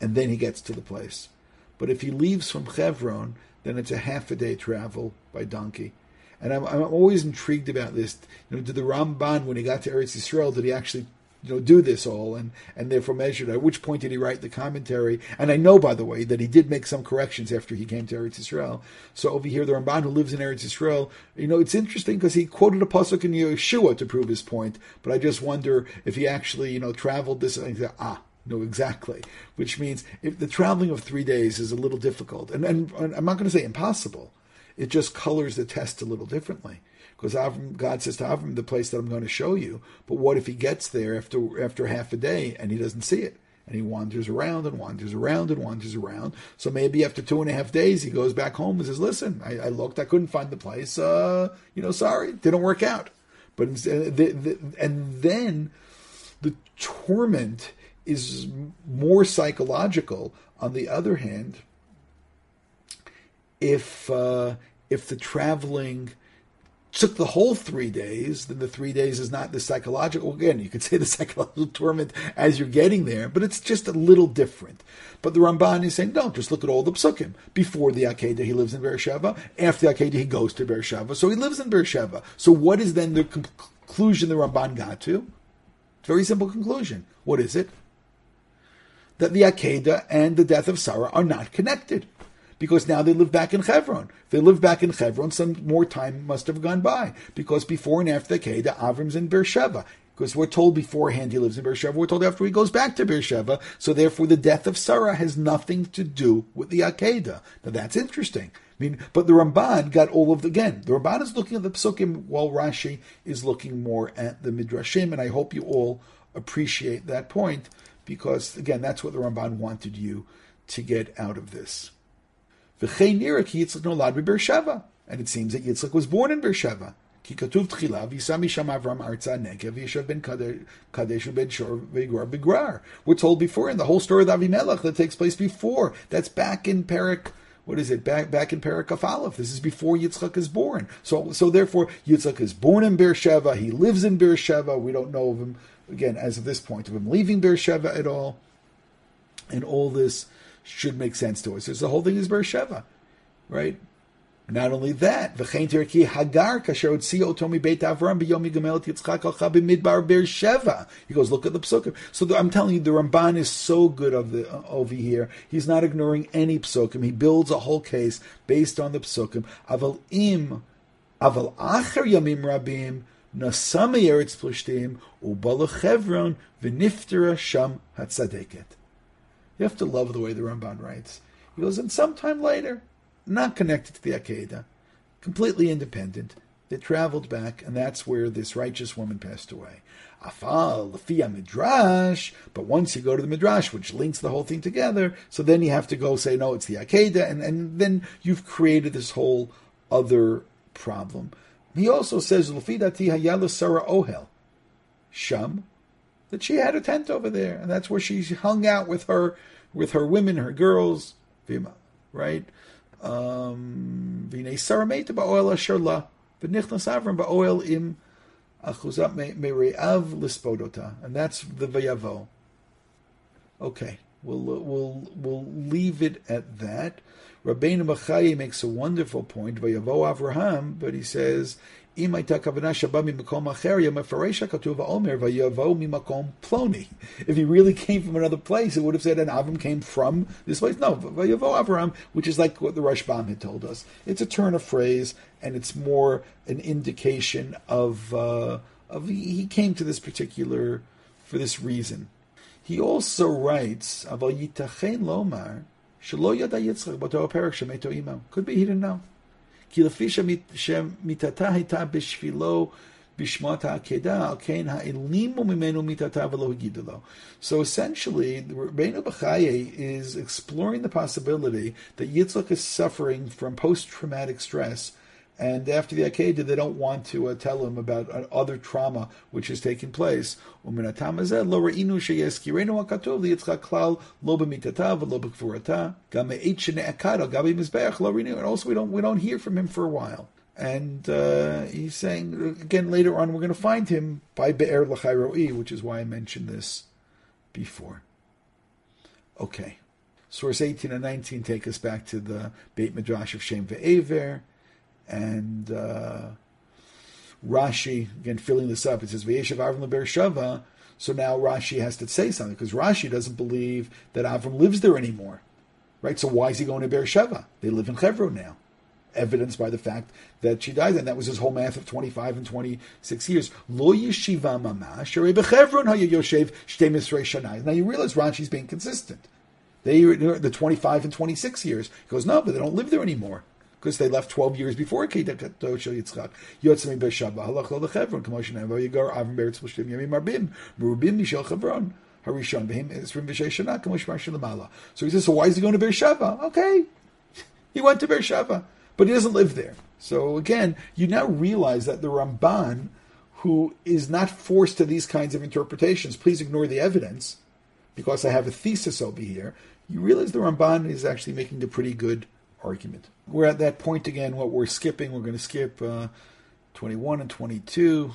and then he gets to the place. But if he leaves from Hebron, then it's a half a day travel by donkey. And I'm, I'm always intrigued about this. You know, did the Ramban, when he got to Eretz Yisrael, did he actually you know, do this all and, and therefore measured. At which point did he write the commentary? And I know, by the way, that he did make some corrections after he came to Eretz Yisrael. So over here, the Ramban who lives in Eretz Yisrael, you know, it's interesting because he quoted a pasuk in Yeshua to prove his point. But I just wonder if he actually, you know, traveled this. And ah, no, exactly. Which means if the traveling of three days is a little difficult, and, and, and I'm not going to say impossible. It just colors the test a little differently. Because Avram, God says to Avram, the place that I'm going to show you. But what if he gets there after after half a day and he doesn't see it? And he wanders around and wanders around and wanders around. So maybe after two and a half days, he goes back home and says, "Listen, I, I looked, I couldn't find the place. Uh, you know, sorry, didn't work out." But the, the, and then the torment is more psychological. On the other hand, if uh, if the traveling took the whole three days, then the three days is not the psychological. Again, you could say the psychological torment as you're getting there, but it's just a little different. But the Ramban is saying, no, just look at all the psukim. Before the Akedah, he lives in Beersheba. After the Akedah, he goes to Beersheba. So he lives in Beersheba. So what is then the conclusion the Ramban got to? Very simple conclusion. What is it? That the Akedah and the death of Sarah are not connected because now they live back in Hebron. If they live back in Hebron, some more time must have gone by because before and after the Kedah, Avram's in Beersheba. Because we're told beforehand he lives in Beersheba, we're told after he goes back to Beersheba, so therefore the death of Sarah has nothing to do with the Akedah. Now that's interesting. I mean, but the Ramban got all of the, again, the Ramban is looking at the Psukim while Rashi is looking more at the Midrashim, and I hope you all appreciate that point, because again, that's what the Ramban wanted you to get out of this. And it seems that Yitzchak was born in Beersheba. כי כתוב תחילה, וישא משם אברהם ארצה הנגב, וישב בין קדש ובין שור ויגור בגרר. We're told before in the whole story of Avimelech that takes place before. That's back in Perik, what is it? Back back in Perik Aleph. This is before Yitzchak is born. So so therefore Yitzchak is born in Beersheba. He lives in Beersheba. We don't know of him again as of this point of him leaving Beersheba at all. And all this should make sense to us. So the whole thing is Beersheba, right? Not only that, v'chein terki Hagar kasher otzi otomi beit Avram b'yom yigamel Yitzchak alcha b'midbar Beersheva. He goes, look at the psukim. So the, I'm telling you, the Ramban is so good of the, uh, over here. He's not ignoring any psukim. He builds a whole case based on the psukim. Aval im, aval acher yamim rabim, nasami eretz plishtim, ubala chevron, v'niftera sham hatzadeket. You have to love the way the Ramban writes. He goes, and sometime later, not connected to the Akedah, completely independent. They traveled back, and that's where this righteous woman passed away. Afal, Lafia Midrash, but once you go to the Midrash, which links the whole thing together, so then you have to go say, no, it's the Akedah, and, and then you've created this whole other problem. He also says, Lafidati Hayala Sarah Ohel, Sham, that she had a tent over there, and that's where she hung out with her with her women, her girls, Vima, right? Um, V'nei ba'oel asher la, v'nichnas Avram ba'oel im achuzat me're'av lispodota, and that's the vayavo. Okay, we'll we'll we'll leave it at that. Rabbeinu Bachaye makes a wonderful point. Vayavo Avraham, but he says if he really came from another place, it would have said, and Avram came from this place. No, Avram, which is like what the Rashbam had told us. It's a turn of phrase, and it's more an indication of, uh, of he came to this particular, for this reason. He also writes, Could be he didn't know. כי לפי שמיתתה הייתה בשבילו בשמות העקדה, על כן העלימו ממנו מיתתה ולא הגידו לו. So essentially, Rabbeinu Bachaye is exploring the possibility that Yitzchak is suffering from post-traumatic stress and after the Akedah, they don't want to uh, tell him about uh, other trauma which has taken place. And also we don't, we don't hear from him for a while. And uh, he's saying, again, later on, we're going to find him by Be'er L'chairoi, which is why I mentioned this before. Okay. Source 18 and 19 take us back to the Beit Midrash of Shem Ve'ever and uh, Rashi again filling this up. It says Vayeshav Avram Beersheva. So now Rashi has to say something because Rashi doesn't believe that Avram lives there anymore, right? So why is he going to Beersheba? They live in Hebron now, evidenced by the fact that she died, and that was his whole math of twenty-five and twenty-six years. Lo yeshiva mamash bechevron shtei Now you realize Rashi's being consistent. They the twenty-five and twenty-six years. He goes no, but they don't live there anymore because they left 12 years before Kedato Shel Yitzchak. Yotzim Beersheba, halach lo lechevron, k'moshe nevo yigar avim beretz plishtim yamim arbim, merubim mishel chevron. Harishon v'him esrim v'shei shana k'moshe marshin lemala. So he says, so why is he going to Beersheba? Okay, he went to Beersheba, but he doesn't live there. So again, you now realize that the Ramban, who is not forced to these kinds of interpretations, please ignore the evidence, because I have a thesis over here. You realize the Ramban is actually making a pretty good argument. We're at that point again. What we're skipping, we're going to skip uh, 21 and 22.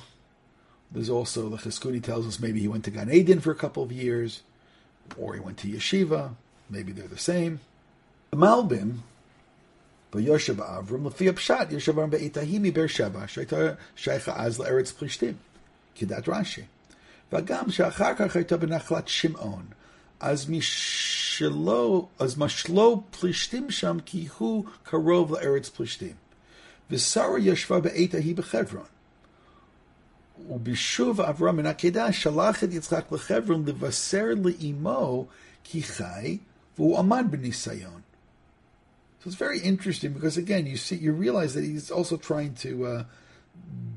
There's also the Chizkuni tells us maybe he went to Gan Eden for a couple of years, or he went to yeshiva. Maybe they're the same. The Malbim, Yoshev Avram, Lefi Apshat, Yoshev Avram Be'itahimi Ber Sheva, Shaycha Az La'eretz Plishtim, Kidat Rashi. Vagam She'achar Kach benachlat Shimon, Az Mish משלו, אז משלו פלישתים שם, כי הוא קרוב לארץ פלישתים. ושרה ישבה בעת ההיא בחברון. ובשוב אברהם מן עקדה שלח את יצחק לחברון לבשר לאמו כי חי, והוא עמד בניסיון. So it's very interesting because again, you see, you realize that he's also trying to uh,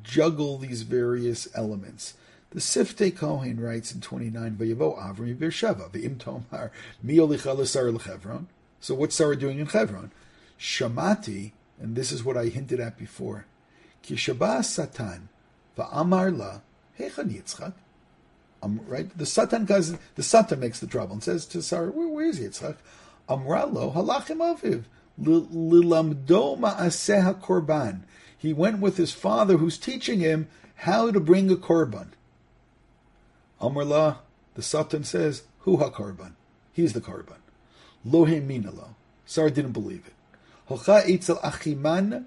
juggle these various elements. The Siftei Kohen writes in 29, Vayavo Avram Beersheva, V'im Tomar, Mi Olicha L'Sar L'Chevron. So what's Sarah doing in Chevron? Shamati, and this is what I hinted at before, Ki Satan, Va'amar La, Hechan Yitzchak. Um, right? The Satan the Satan makes the trouble and says to Sarah, Where, where is Yitzchak? Amralo halachim aviv lilamdo ma'aseh korban. He went with his father, who's teaching him how to bring a korban. Amrla, the Satan says, Hu ha-korban. He's the korban. Lo minalo. Sarah didn't believe it. Hocha etzel achiman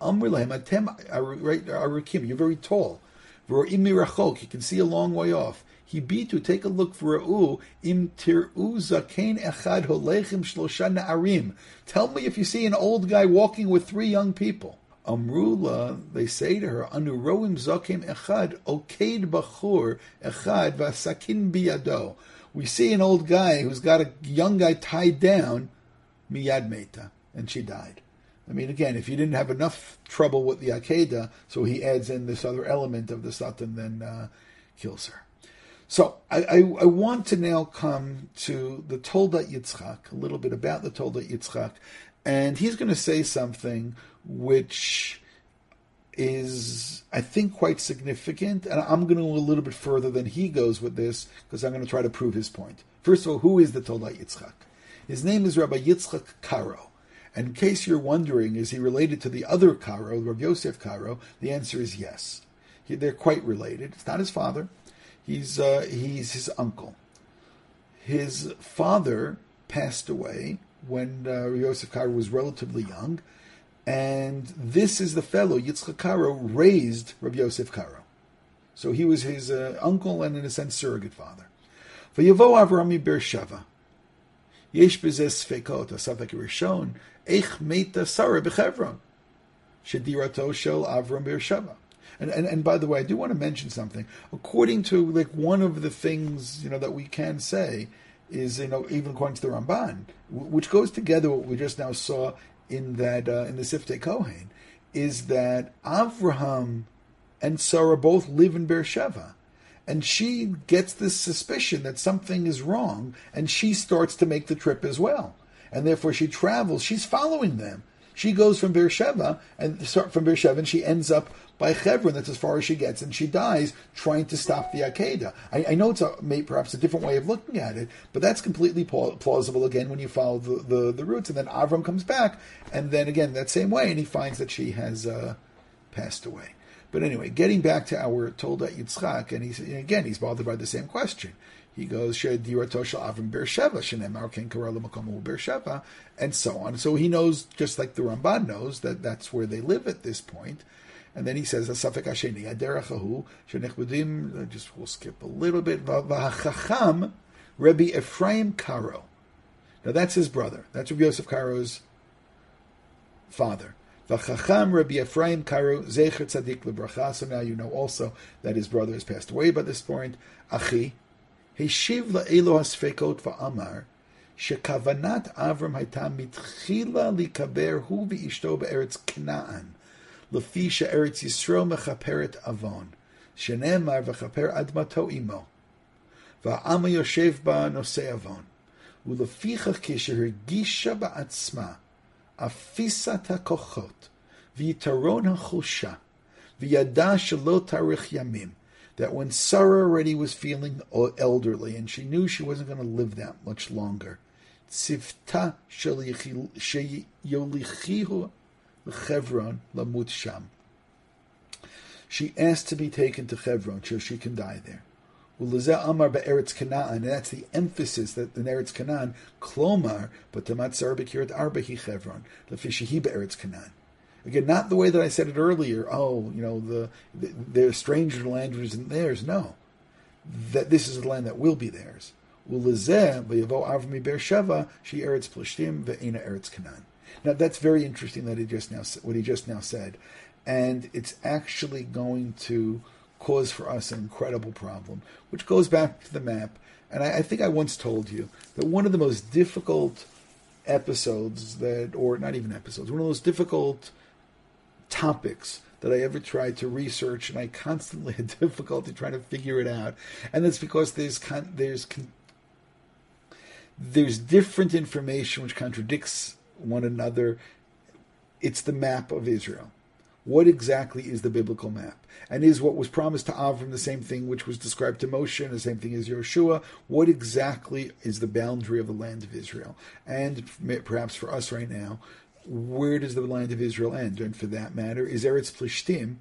amr atem arikim. You're very tall. V'ro'im mirachok. You can see a long way off. He beat to take a look for Ra'u im tir'u zakein echad holechim shlosha na'arim. Tell me if you see an old guy walking with three young people. Amrula, they say to her, Anuroim zakim echad oked bachur echad vasakin biyado. We see an old guy who's got a young guy tied down, miyad meta, and she died. I mean, again, if you didn't have enough trouble with the Akedah, so he adds in this other element of the Satan, then uh, kills her. So I, I, I, want to now come to the Toldot Yitzchak, a little bit about the Toldot Yitzchak, and he's going to say something which is, I think, quite significant, and I'm going to go a little bit further than he goes with this because I'm going to try to prove his point. First of all, who is the Toldot Yitzchak? His name is Rabbi Yitzchak Karo. And in case you're wondering, is he related to the other Karo, Rabbi Yosef Karo? The answer is yes. He, they're quite related. It's not his father, He's uh, he's his uncle. His father passed away when uh, Yosef Karo was relatively young, and this is the fellow Yitzchak Karo raised Rabbi Yosef Karo. So he was his uh, uncle and, in a sense, surrogate father. For Yavo Avrami Beersheva, Yesh bezes sfekot, rishon, eich meita sarah shel Avram And, and, and by the way, I do want to mention something. According to like one of the things you know that we can say is you know even according to the Ramban, which goes together what we just now saw in that uh, in the Siftei Kohen, is that Avraham and Sarah both live in Beersheba. And she gets this suspicion that something is wrong, and she starts to make the trip as well. And therefore she travels, she's following them. She goes from Beersheba and from Beersheba, and she ends up by Chevron. That's as far as she gets, and she dies trying to stop the Akedah. I, I know it's a, perhaps a different way of looking at it, but that's completely plausible again when you follow the, the, the roots. And then Avram comes back, and then again that same way, and he finds that she has uh, passed away. But anyway, getting back to our Toldot Yitzchak, and he's again he's bothered by the same question. He goes Shedirato Avram Beersheva Shenemar Ken Karala Beersheva, and so on. So he knows, just like the Ramban knows, that that's where they live at this point. And then he says, "Asafek Hasheni Aderachahu Shenechbudim." Just we'll skip a little bit. V'achacham Rabbi Ephraim Karo. Now that's his brother. That's Rabbi Yosef Karo's father. V'chacham Rabbi Ephraim Karo Zecher Tzadik LeBracha. So now you know also that his brother has passed away by this point. Achi Heshiv la'elo hasfekot va'amar. שכוונת אברהם הייתה מתחילה להיקבר הוא ואשתו בארץ כנען. לפי שארץ ישראל מכפרת עוון, שנאמר וכפר אדמתו עמו, והעם היושב בה נושא עוון, ולפיכך כשהרגישה בעצמה אפיסת הכוחות ויתרון החולשה, וידע שלא תאריך ימים, that when Sarah already was feeling elderly and she knew she wasn't going to live that much longer, tzivta Lamut Sham. She asked to be taken to Chevron so she can die there. Amar be'eretz Canaan, and that's the emphasis that the Eretz Canaan, Klomar, but Tamatzar bekirat arbehi Chevron, lefishihi be'eretz Canaan. Again, not the way that I said it earlier. Oh, you know, the, the their stranger land isn't theirs. No, that this is the land that will be theirs. Now that's very interesting that he just now what he just now said, and it's actually going to cause for us an incredible problem, which goes back to the map. And I, I think I once told you that one of the most difficult episodes that, or not even episodes, one of those difficult topics that I ever tried to research, and I constantly had difficulty trying to figure it out. And that's because there's con- there's con- there's different information which contradicts one another. It's the map of Israel. What exactly is the biblical map? And is what was promised to Avram the same thing which was described to Moshe and the same thing as Yeshua? What exactly is the boundary of the land of Israel? And perhaps for us right now, where does the land of Israel end? And for that matter, is Eretz Plishtim,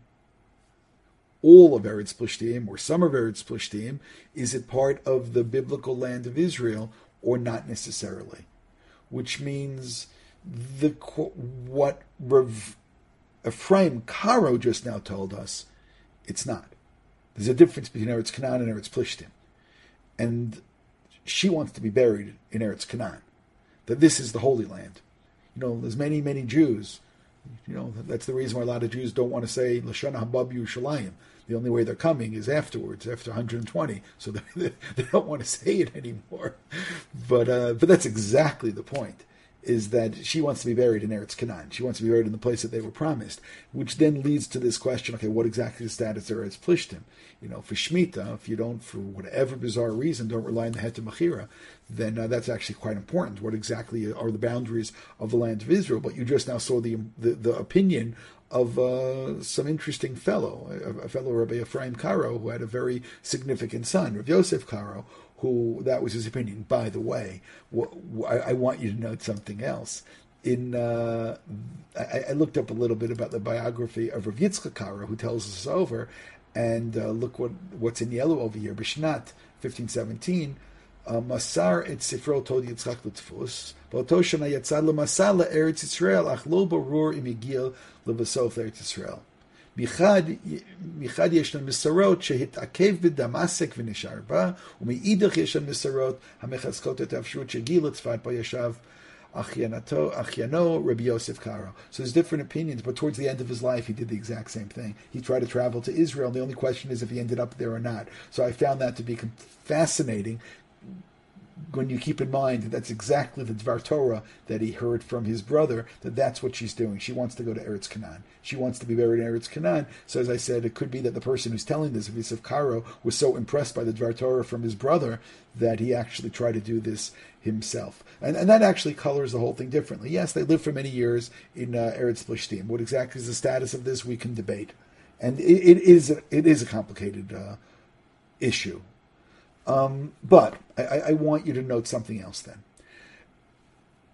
all of Eretz Plishtim, or some of Eretz Plishtim, is it part of the biblical land of Israel or not necessarily? Which means the what Rav Ephraim Karo just now told us, it's not. There's a difference between Eretz Canaan and Eretz Plishtim. And she wants to be buried in Eretz Canaan. That this is the Holy Land you know, there's many, many Jews. You know, that's the reason why a lot of Jews don't want to say Lashana Habab Yerushalayim. The only way they're coming is afterwards, after 120. So they, they don't want to say it anymore. But uh, but that's exactly the point is that she wants to be buried in Eretz Canaan. She wants to be buried in the place that they were promised, which then leads to this question: Okay, what exactly is the status of Eretz Plishtim? You know, for Shemitah, if you don't, for whatever bizarre reason, don't rely on the Heter Machira, then uh, that's actually quite important. What exactly are the boundaries of the land of Israel? But you just now saw the the, the opinion of uh, some interesting fellow, a, a fellow Rabbi Ephraim Karo, who had a very significant son, Rav Yosef Karo, who that was his opinion. By the way, I, want you to note something else. In uh, I, I, looked up a little bit about the biography of Rav Yitzchak Karo, who tells us over, and uh, look what what's in yellow over here. Bishnat, fifteen seventeen. Uh, Masar et Sifro Tod Yitzchak L'Tfus, Bato Shana Yatzad L'Masar Eretz Yisrael, Ach Lo Barur Imigil L'Vasof Eretz Yisrael. מחד ישנן מסורות שהתעכב בדמשק ונשאר בה, ומאידך ישנן מסורות המחזקות את האפשרות שגיל לצפת בה ישב Achiyano, Rabbi Yosef Karo. So there's different opinions, but towards the end of his life, he did the exact same thing. He tried to travel to Israel. The only question is if he ended up there or not. So I found that to be fascinating when you keep in mind that that's exactly the Dvar Torah that he heard from his brother, that that's what she's doing. She wants to go to Eretz Canaan. She wants to be buried in Eretz Canaan. So as I said, it could be that the person who's telling this, Yosef Karo, was so impressed by the Dvar Torah from his brother that he actually tried to do this himself. And, and that actually colors the whole thing differently. Yes, they lived for many years in uh, Eretz Plishtim. What exactly is the status of this, we can debate. And it, it is a, it is a complicated uh, issue. Um, but I, I, want you to note something else then.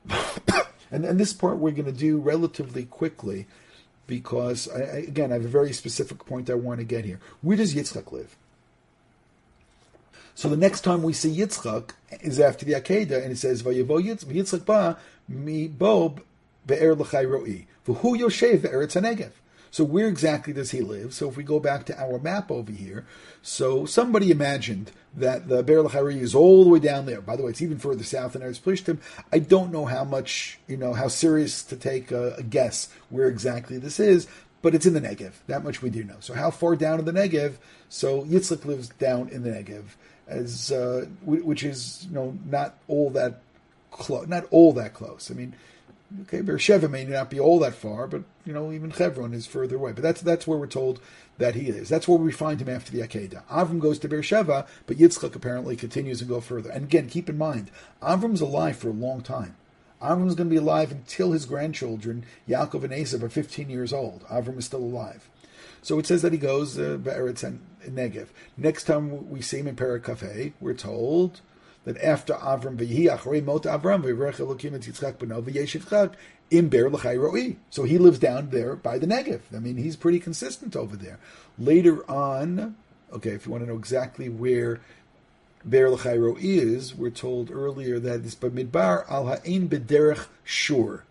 and, and this part we're going to do relatively quickly because, I, again, I have a very specific point I want to get here. Where does Yitzchak live? So the next time we see Yitzchak is after the Akedah, and it says, "Vayevo Yitzchak ba mi bob be'er l'chai ro'i v'hu yoshev be'eretz hanegev." So where exactly does he live? So if we go back to our map over here, so somebody imagined that the Be'er Lachari is all the way down there. By the way, it's even further south than Eretz Plishtim. I don't know how much, you know, how serious to take a, a guess where exactly this is, but it's in the Negev. That much we do know. So how far down in the Negev? So Yitzchak lives down in the Negev, as uh, which is you know not all that close, not all that close. I mean, Okay, Beersheba may not be all that far, but you know even Hebron is further away. But that's that's where we're told that he is. That's where we find him after the Akedah. Avram goes to Beersheba, but Yitzchak apparently continues and go further. And again, keep in mind, Avram's alive for a long time. Avram's going to be alive until his grandchildren, Yaakov and Esav, are 15 years old. Avram is still alive. So it says that he goes uh, Be'eretz and Negev. Next time we see him in Parakafeh, we're told that after Avram v'yihi achrei mot Avram v'yirech Elokim et Yitzchak b'no v'yesh im ber l'chai. So he lives down there by the Negev. I mean, he's pretty consistent over there. Later on, okay, if you want to know exactly where Ber l'chai is, we're told earlier that it's midbar al ha'in b'derech shur.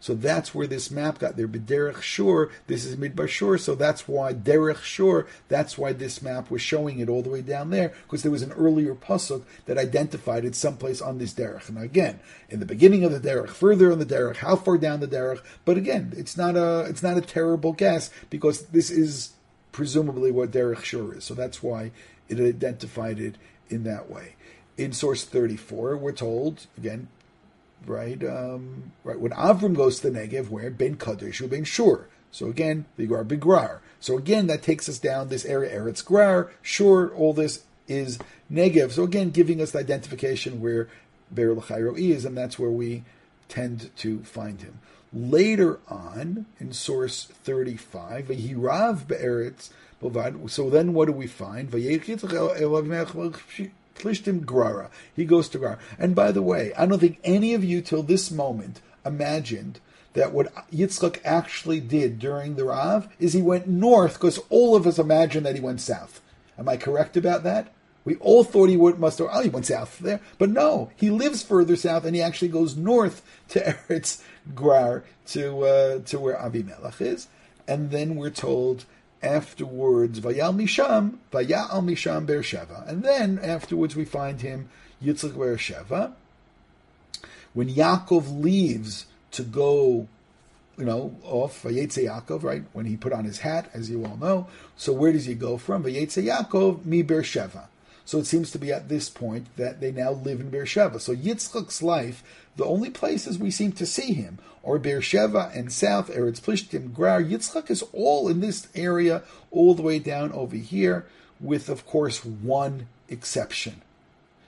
So that's where this map got there. But Derech Shur, this is Midbar Shur, so that's why Derech Shur, that's why this map was showing it all the way down there, because there was an earlier pasuk that identified it someplace on this Derech. And again, in the beginning of the Derech, further on the Derech, how far down the Derech, but again, it's not a it's not a terrible guess because this is presumably what Derech Shur is. So that's why it identified it in that way. In source 34, we're told, again, right, um, right when Avram goes to the Negev, where Ben Kadesh Ben Shur. So again, Grar Bigrar. So again, that takes us down this area, Eretz Grar, Shur, all this is Negev. So again, giving us the identification where Be'er L'chairo is, and that's where we tend to find him. Later on, in source 35, Vahirav Be'eretz so then what do we find? Plishtim Grara. He goes to Grara. And by the way, I don't think any of you till this moment imagined that what Yitzchak actually did during the Rav is he went north because all of us imagined that he went south. Am I correct about that? We all thought he would must have, oh, he went south there. But no, he lives further south and he actually goes north to Eretz Grar, to, uh, to where Avimelech is. And then we're told afterwards, Vayal Misham, Vayal Misham Beersheva. And then afterwards we find him Yitzchak Beersheva. When Yaakov leaves to go, you know, off Vayetze Yaakov, right? When he put on his hat, as you all know. So where does he go from? Vayetze Yaakov, Mi Beersheva. So it seems to be at this point that they now live in Beersheba. So Yitzchak's life, the only places we seem to see him are Beersheba and South, Eretz Plishtim, Grar. Yitzchak is all in this area, all the way down over here, with, of course, one exception.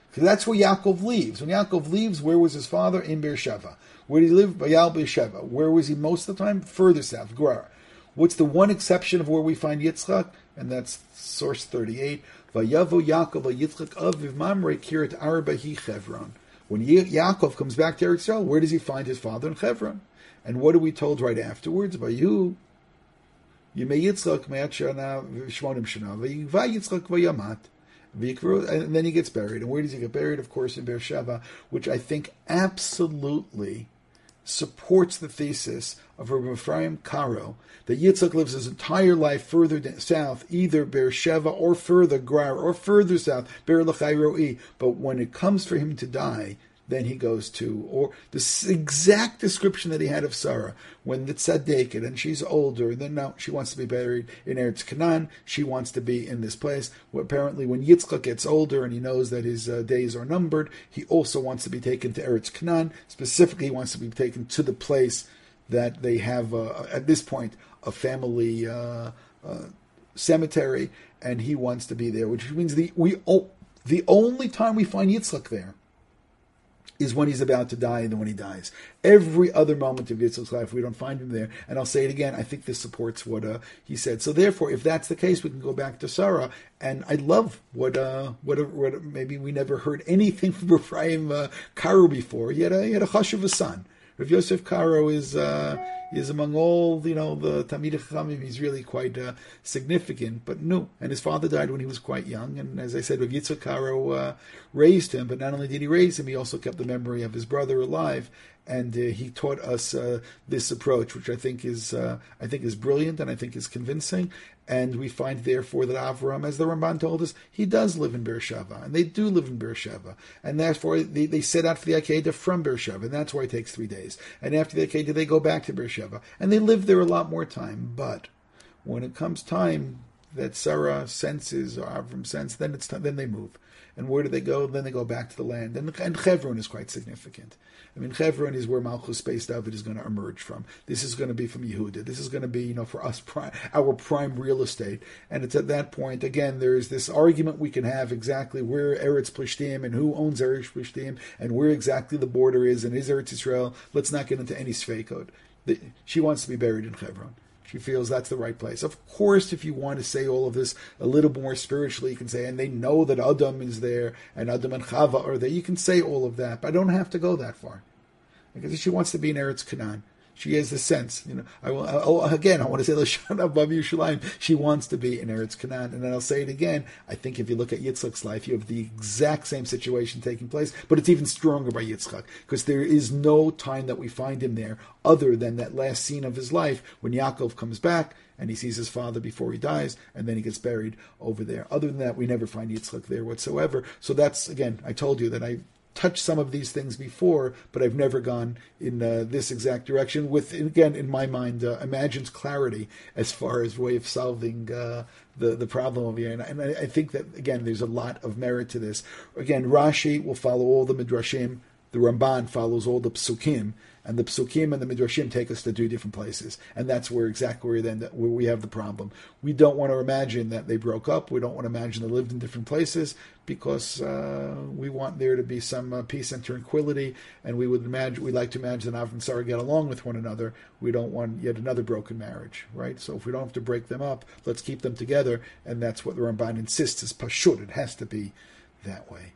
Because that's where Yaakov leaves. When Yaakov leaves, where was his father? In Beersheba. Where did he live? Bayal Beersheba. Where was he most of the time? Further south, Grar. What's the one exception of where we find Yitzchak? And that's source 38. Vayavo Yaakov Yitzchak Aviv Mamre Kirat Arba Hi Chevron. When Yaakov comes back to Eretz Yisrael, where does he find his father in Chevron? And what are we told right afterwards? by you? And then he gets buried. And where does he get buried? Of course, in Beersheba, which I think absolutely supports the thesis of Rabbi Ephraim Karo that Yitzchak lives his entire life further south, either Beersheba or further Grar or further south, Roi. But when it comes for him to die, then he goes to, or the exact description that he had of Sarah when the tzaddik and she's older, then now she wants to be buried in Eretz Canaan. She wants to be in this place. Well, apparently, when Yitzchak gets older and he knows that his uh, days are numbered, he also wants to be taken to Eretz Canaan. Specifically, he wants to be taken to the place that they have uh, at this point a family uh, uh cemetery, and he wants to be there, which means the we oh, the only time we find Yitzchak there is when he's about to die and when he dies. Every other moment of Yitzchak's life, we don't find him there. And I'll say it again, I think this supports what uh, he said. So therefore, if that's the case, we can go back to Sarah. And I love what, uh, what, what maybe we never heard anything from Ephraim uh, Karo before. He had a, he had a hush of a son. Rav Yosef Karo is uh, is among all you know the Talmid Chachamim. He's really quite uh, significant, but no. And his father died when he was quite young, and as I said, Rav Yitzchak Karo uh, raised him. But not only did he raise him, he also kept the memory of his brother alive, and uh, he taught us uh, this approach, which I think is uh, I think is brilliant and I think is convincing. And we find, therefore, that Avram, as the Ramban told us, he does live in Beersheba, and they do live in Beersheba. And therefore, they, they set out for the Akedah from Beersheba, and that's why it takes three days. And after the Akedah, they go back to Beersheba. And they live there a lot more time. But when it comes time that Sarah senses, or Avram senses, then, it's then they move. And where do they go? Then they go back to the land. And, and Chevron is quite significant. I mean, Chevron is where Malchus Beis David is going to emerge from. This is going to be from Yehuda. This is going to be, you know, for us, prime, our prime real estate. And it's at that point, again, there is this argument we can have exactly where Eretz Plishtim and who owns Eretz Plishtim and where exactly the border is and is Eretz Israel. Let's not get into any Sveikot. She wants to be buried in Chevron. She feels that's the right place. Of course, if you want to say all of this a little more spiritually, you can say, and they know that Adam is there and Adam and Chava are there. You can say all of that, but I don't have to go that far. Because she wants to be in Eretz Canaan. She has the sense, you know. I will oh, again. I want to say Lashana. She wants to be in Eretz Canaan, and then I'll say it again. I think if you look at Yitzchak's life, you have the exact same situation taking place, but it's even stronger by Yitzchak because there is no time that we find him there other than that last scene of his life when Yaakov comes back and he sees his father before he dies, and then he gets buried over there. Other than that, we never find Yitzchak there whatsoever. So that's again, I told you that I touched some of these things before, but I've never gone in uh, this exact direction. With again, in my mind, uh, imagines clarity as far as way of solving uh, the the problem over here. And, and I, I, think that again, there's a lot of merit to this. Again, Rashi will follow all the midrashim. The Ramban follows all the psukim and the psukim and the midrashim take us to two different places, and that's where exactly where then where we have the problem. We don't want to imagine that they broke up. We don't want to imagine they lived in different places because uh, we want there to be some uh, peace and tranquility, and we would imagine we like to imagine that Avram and Sarah get along with one another. We don't want yet another broken marriage, right? So if we don't have to break them up, let's keep them together, and that's what the Ramban insists is pashut. It has to be that way.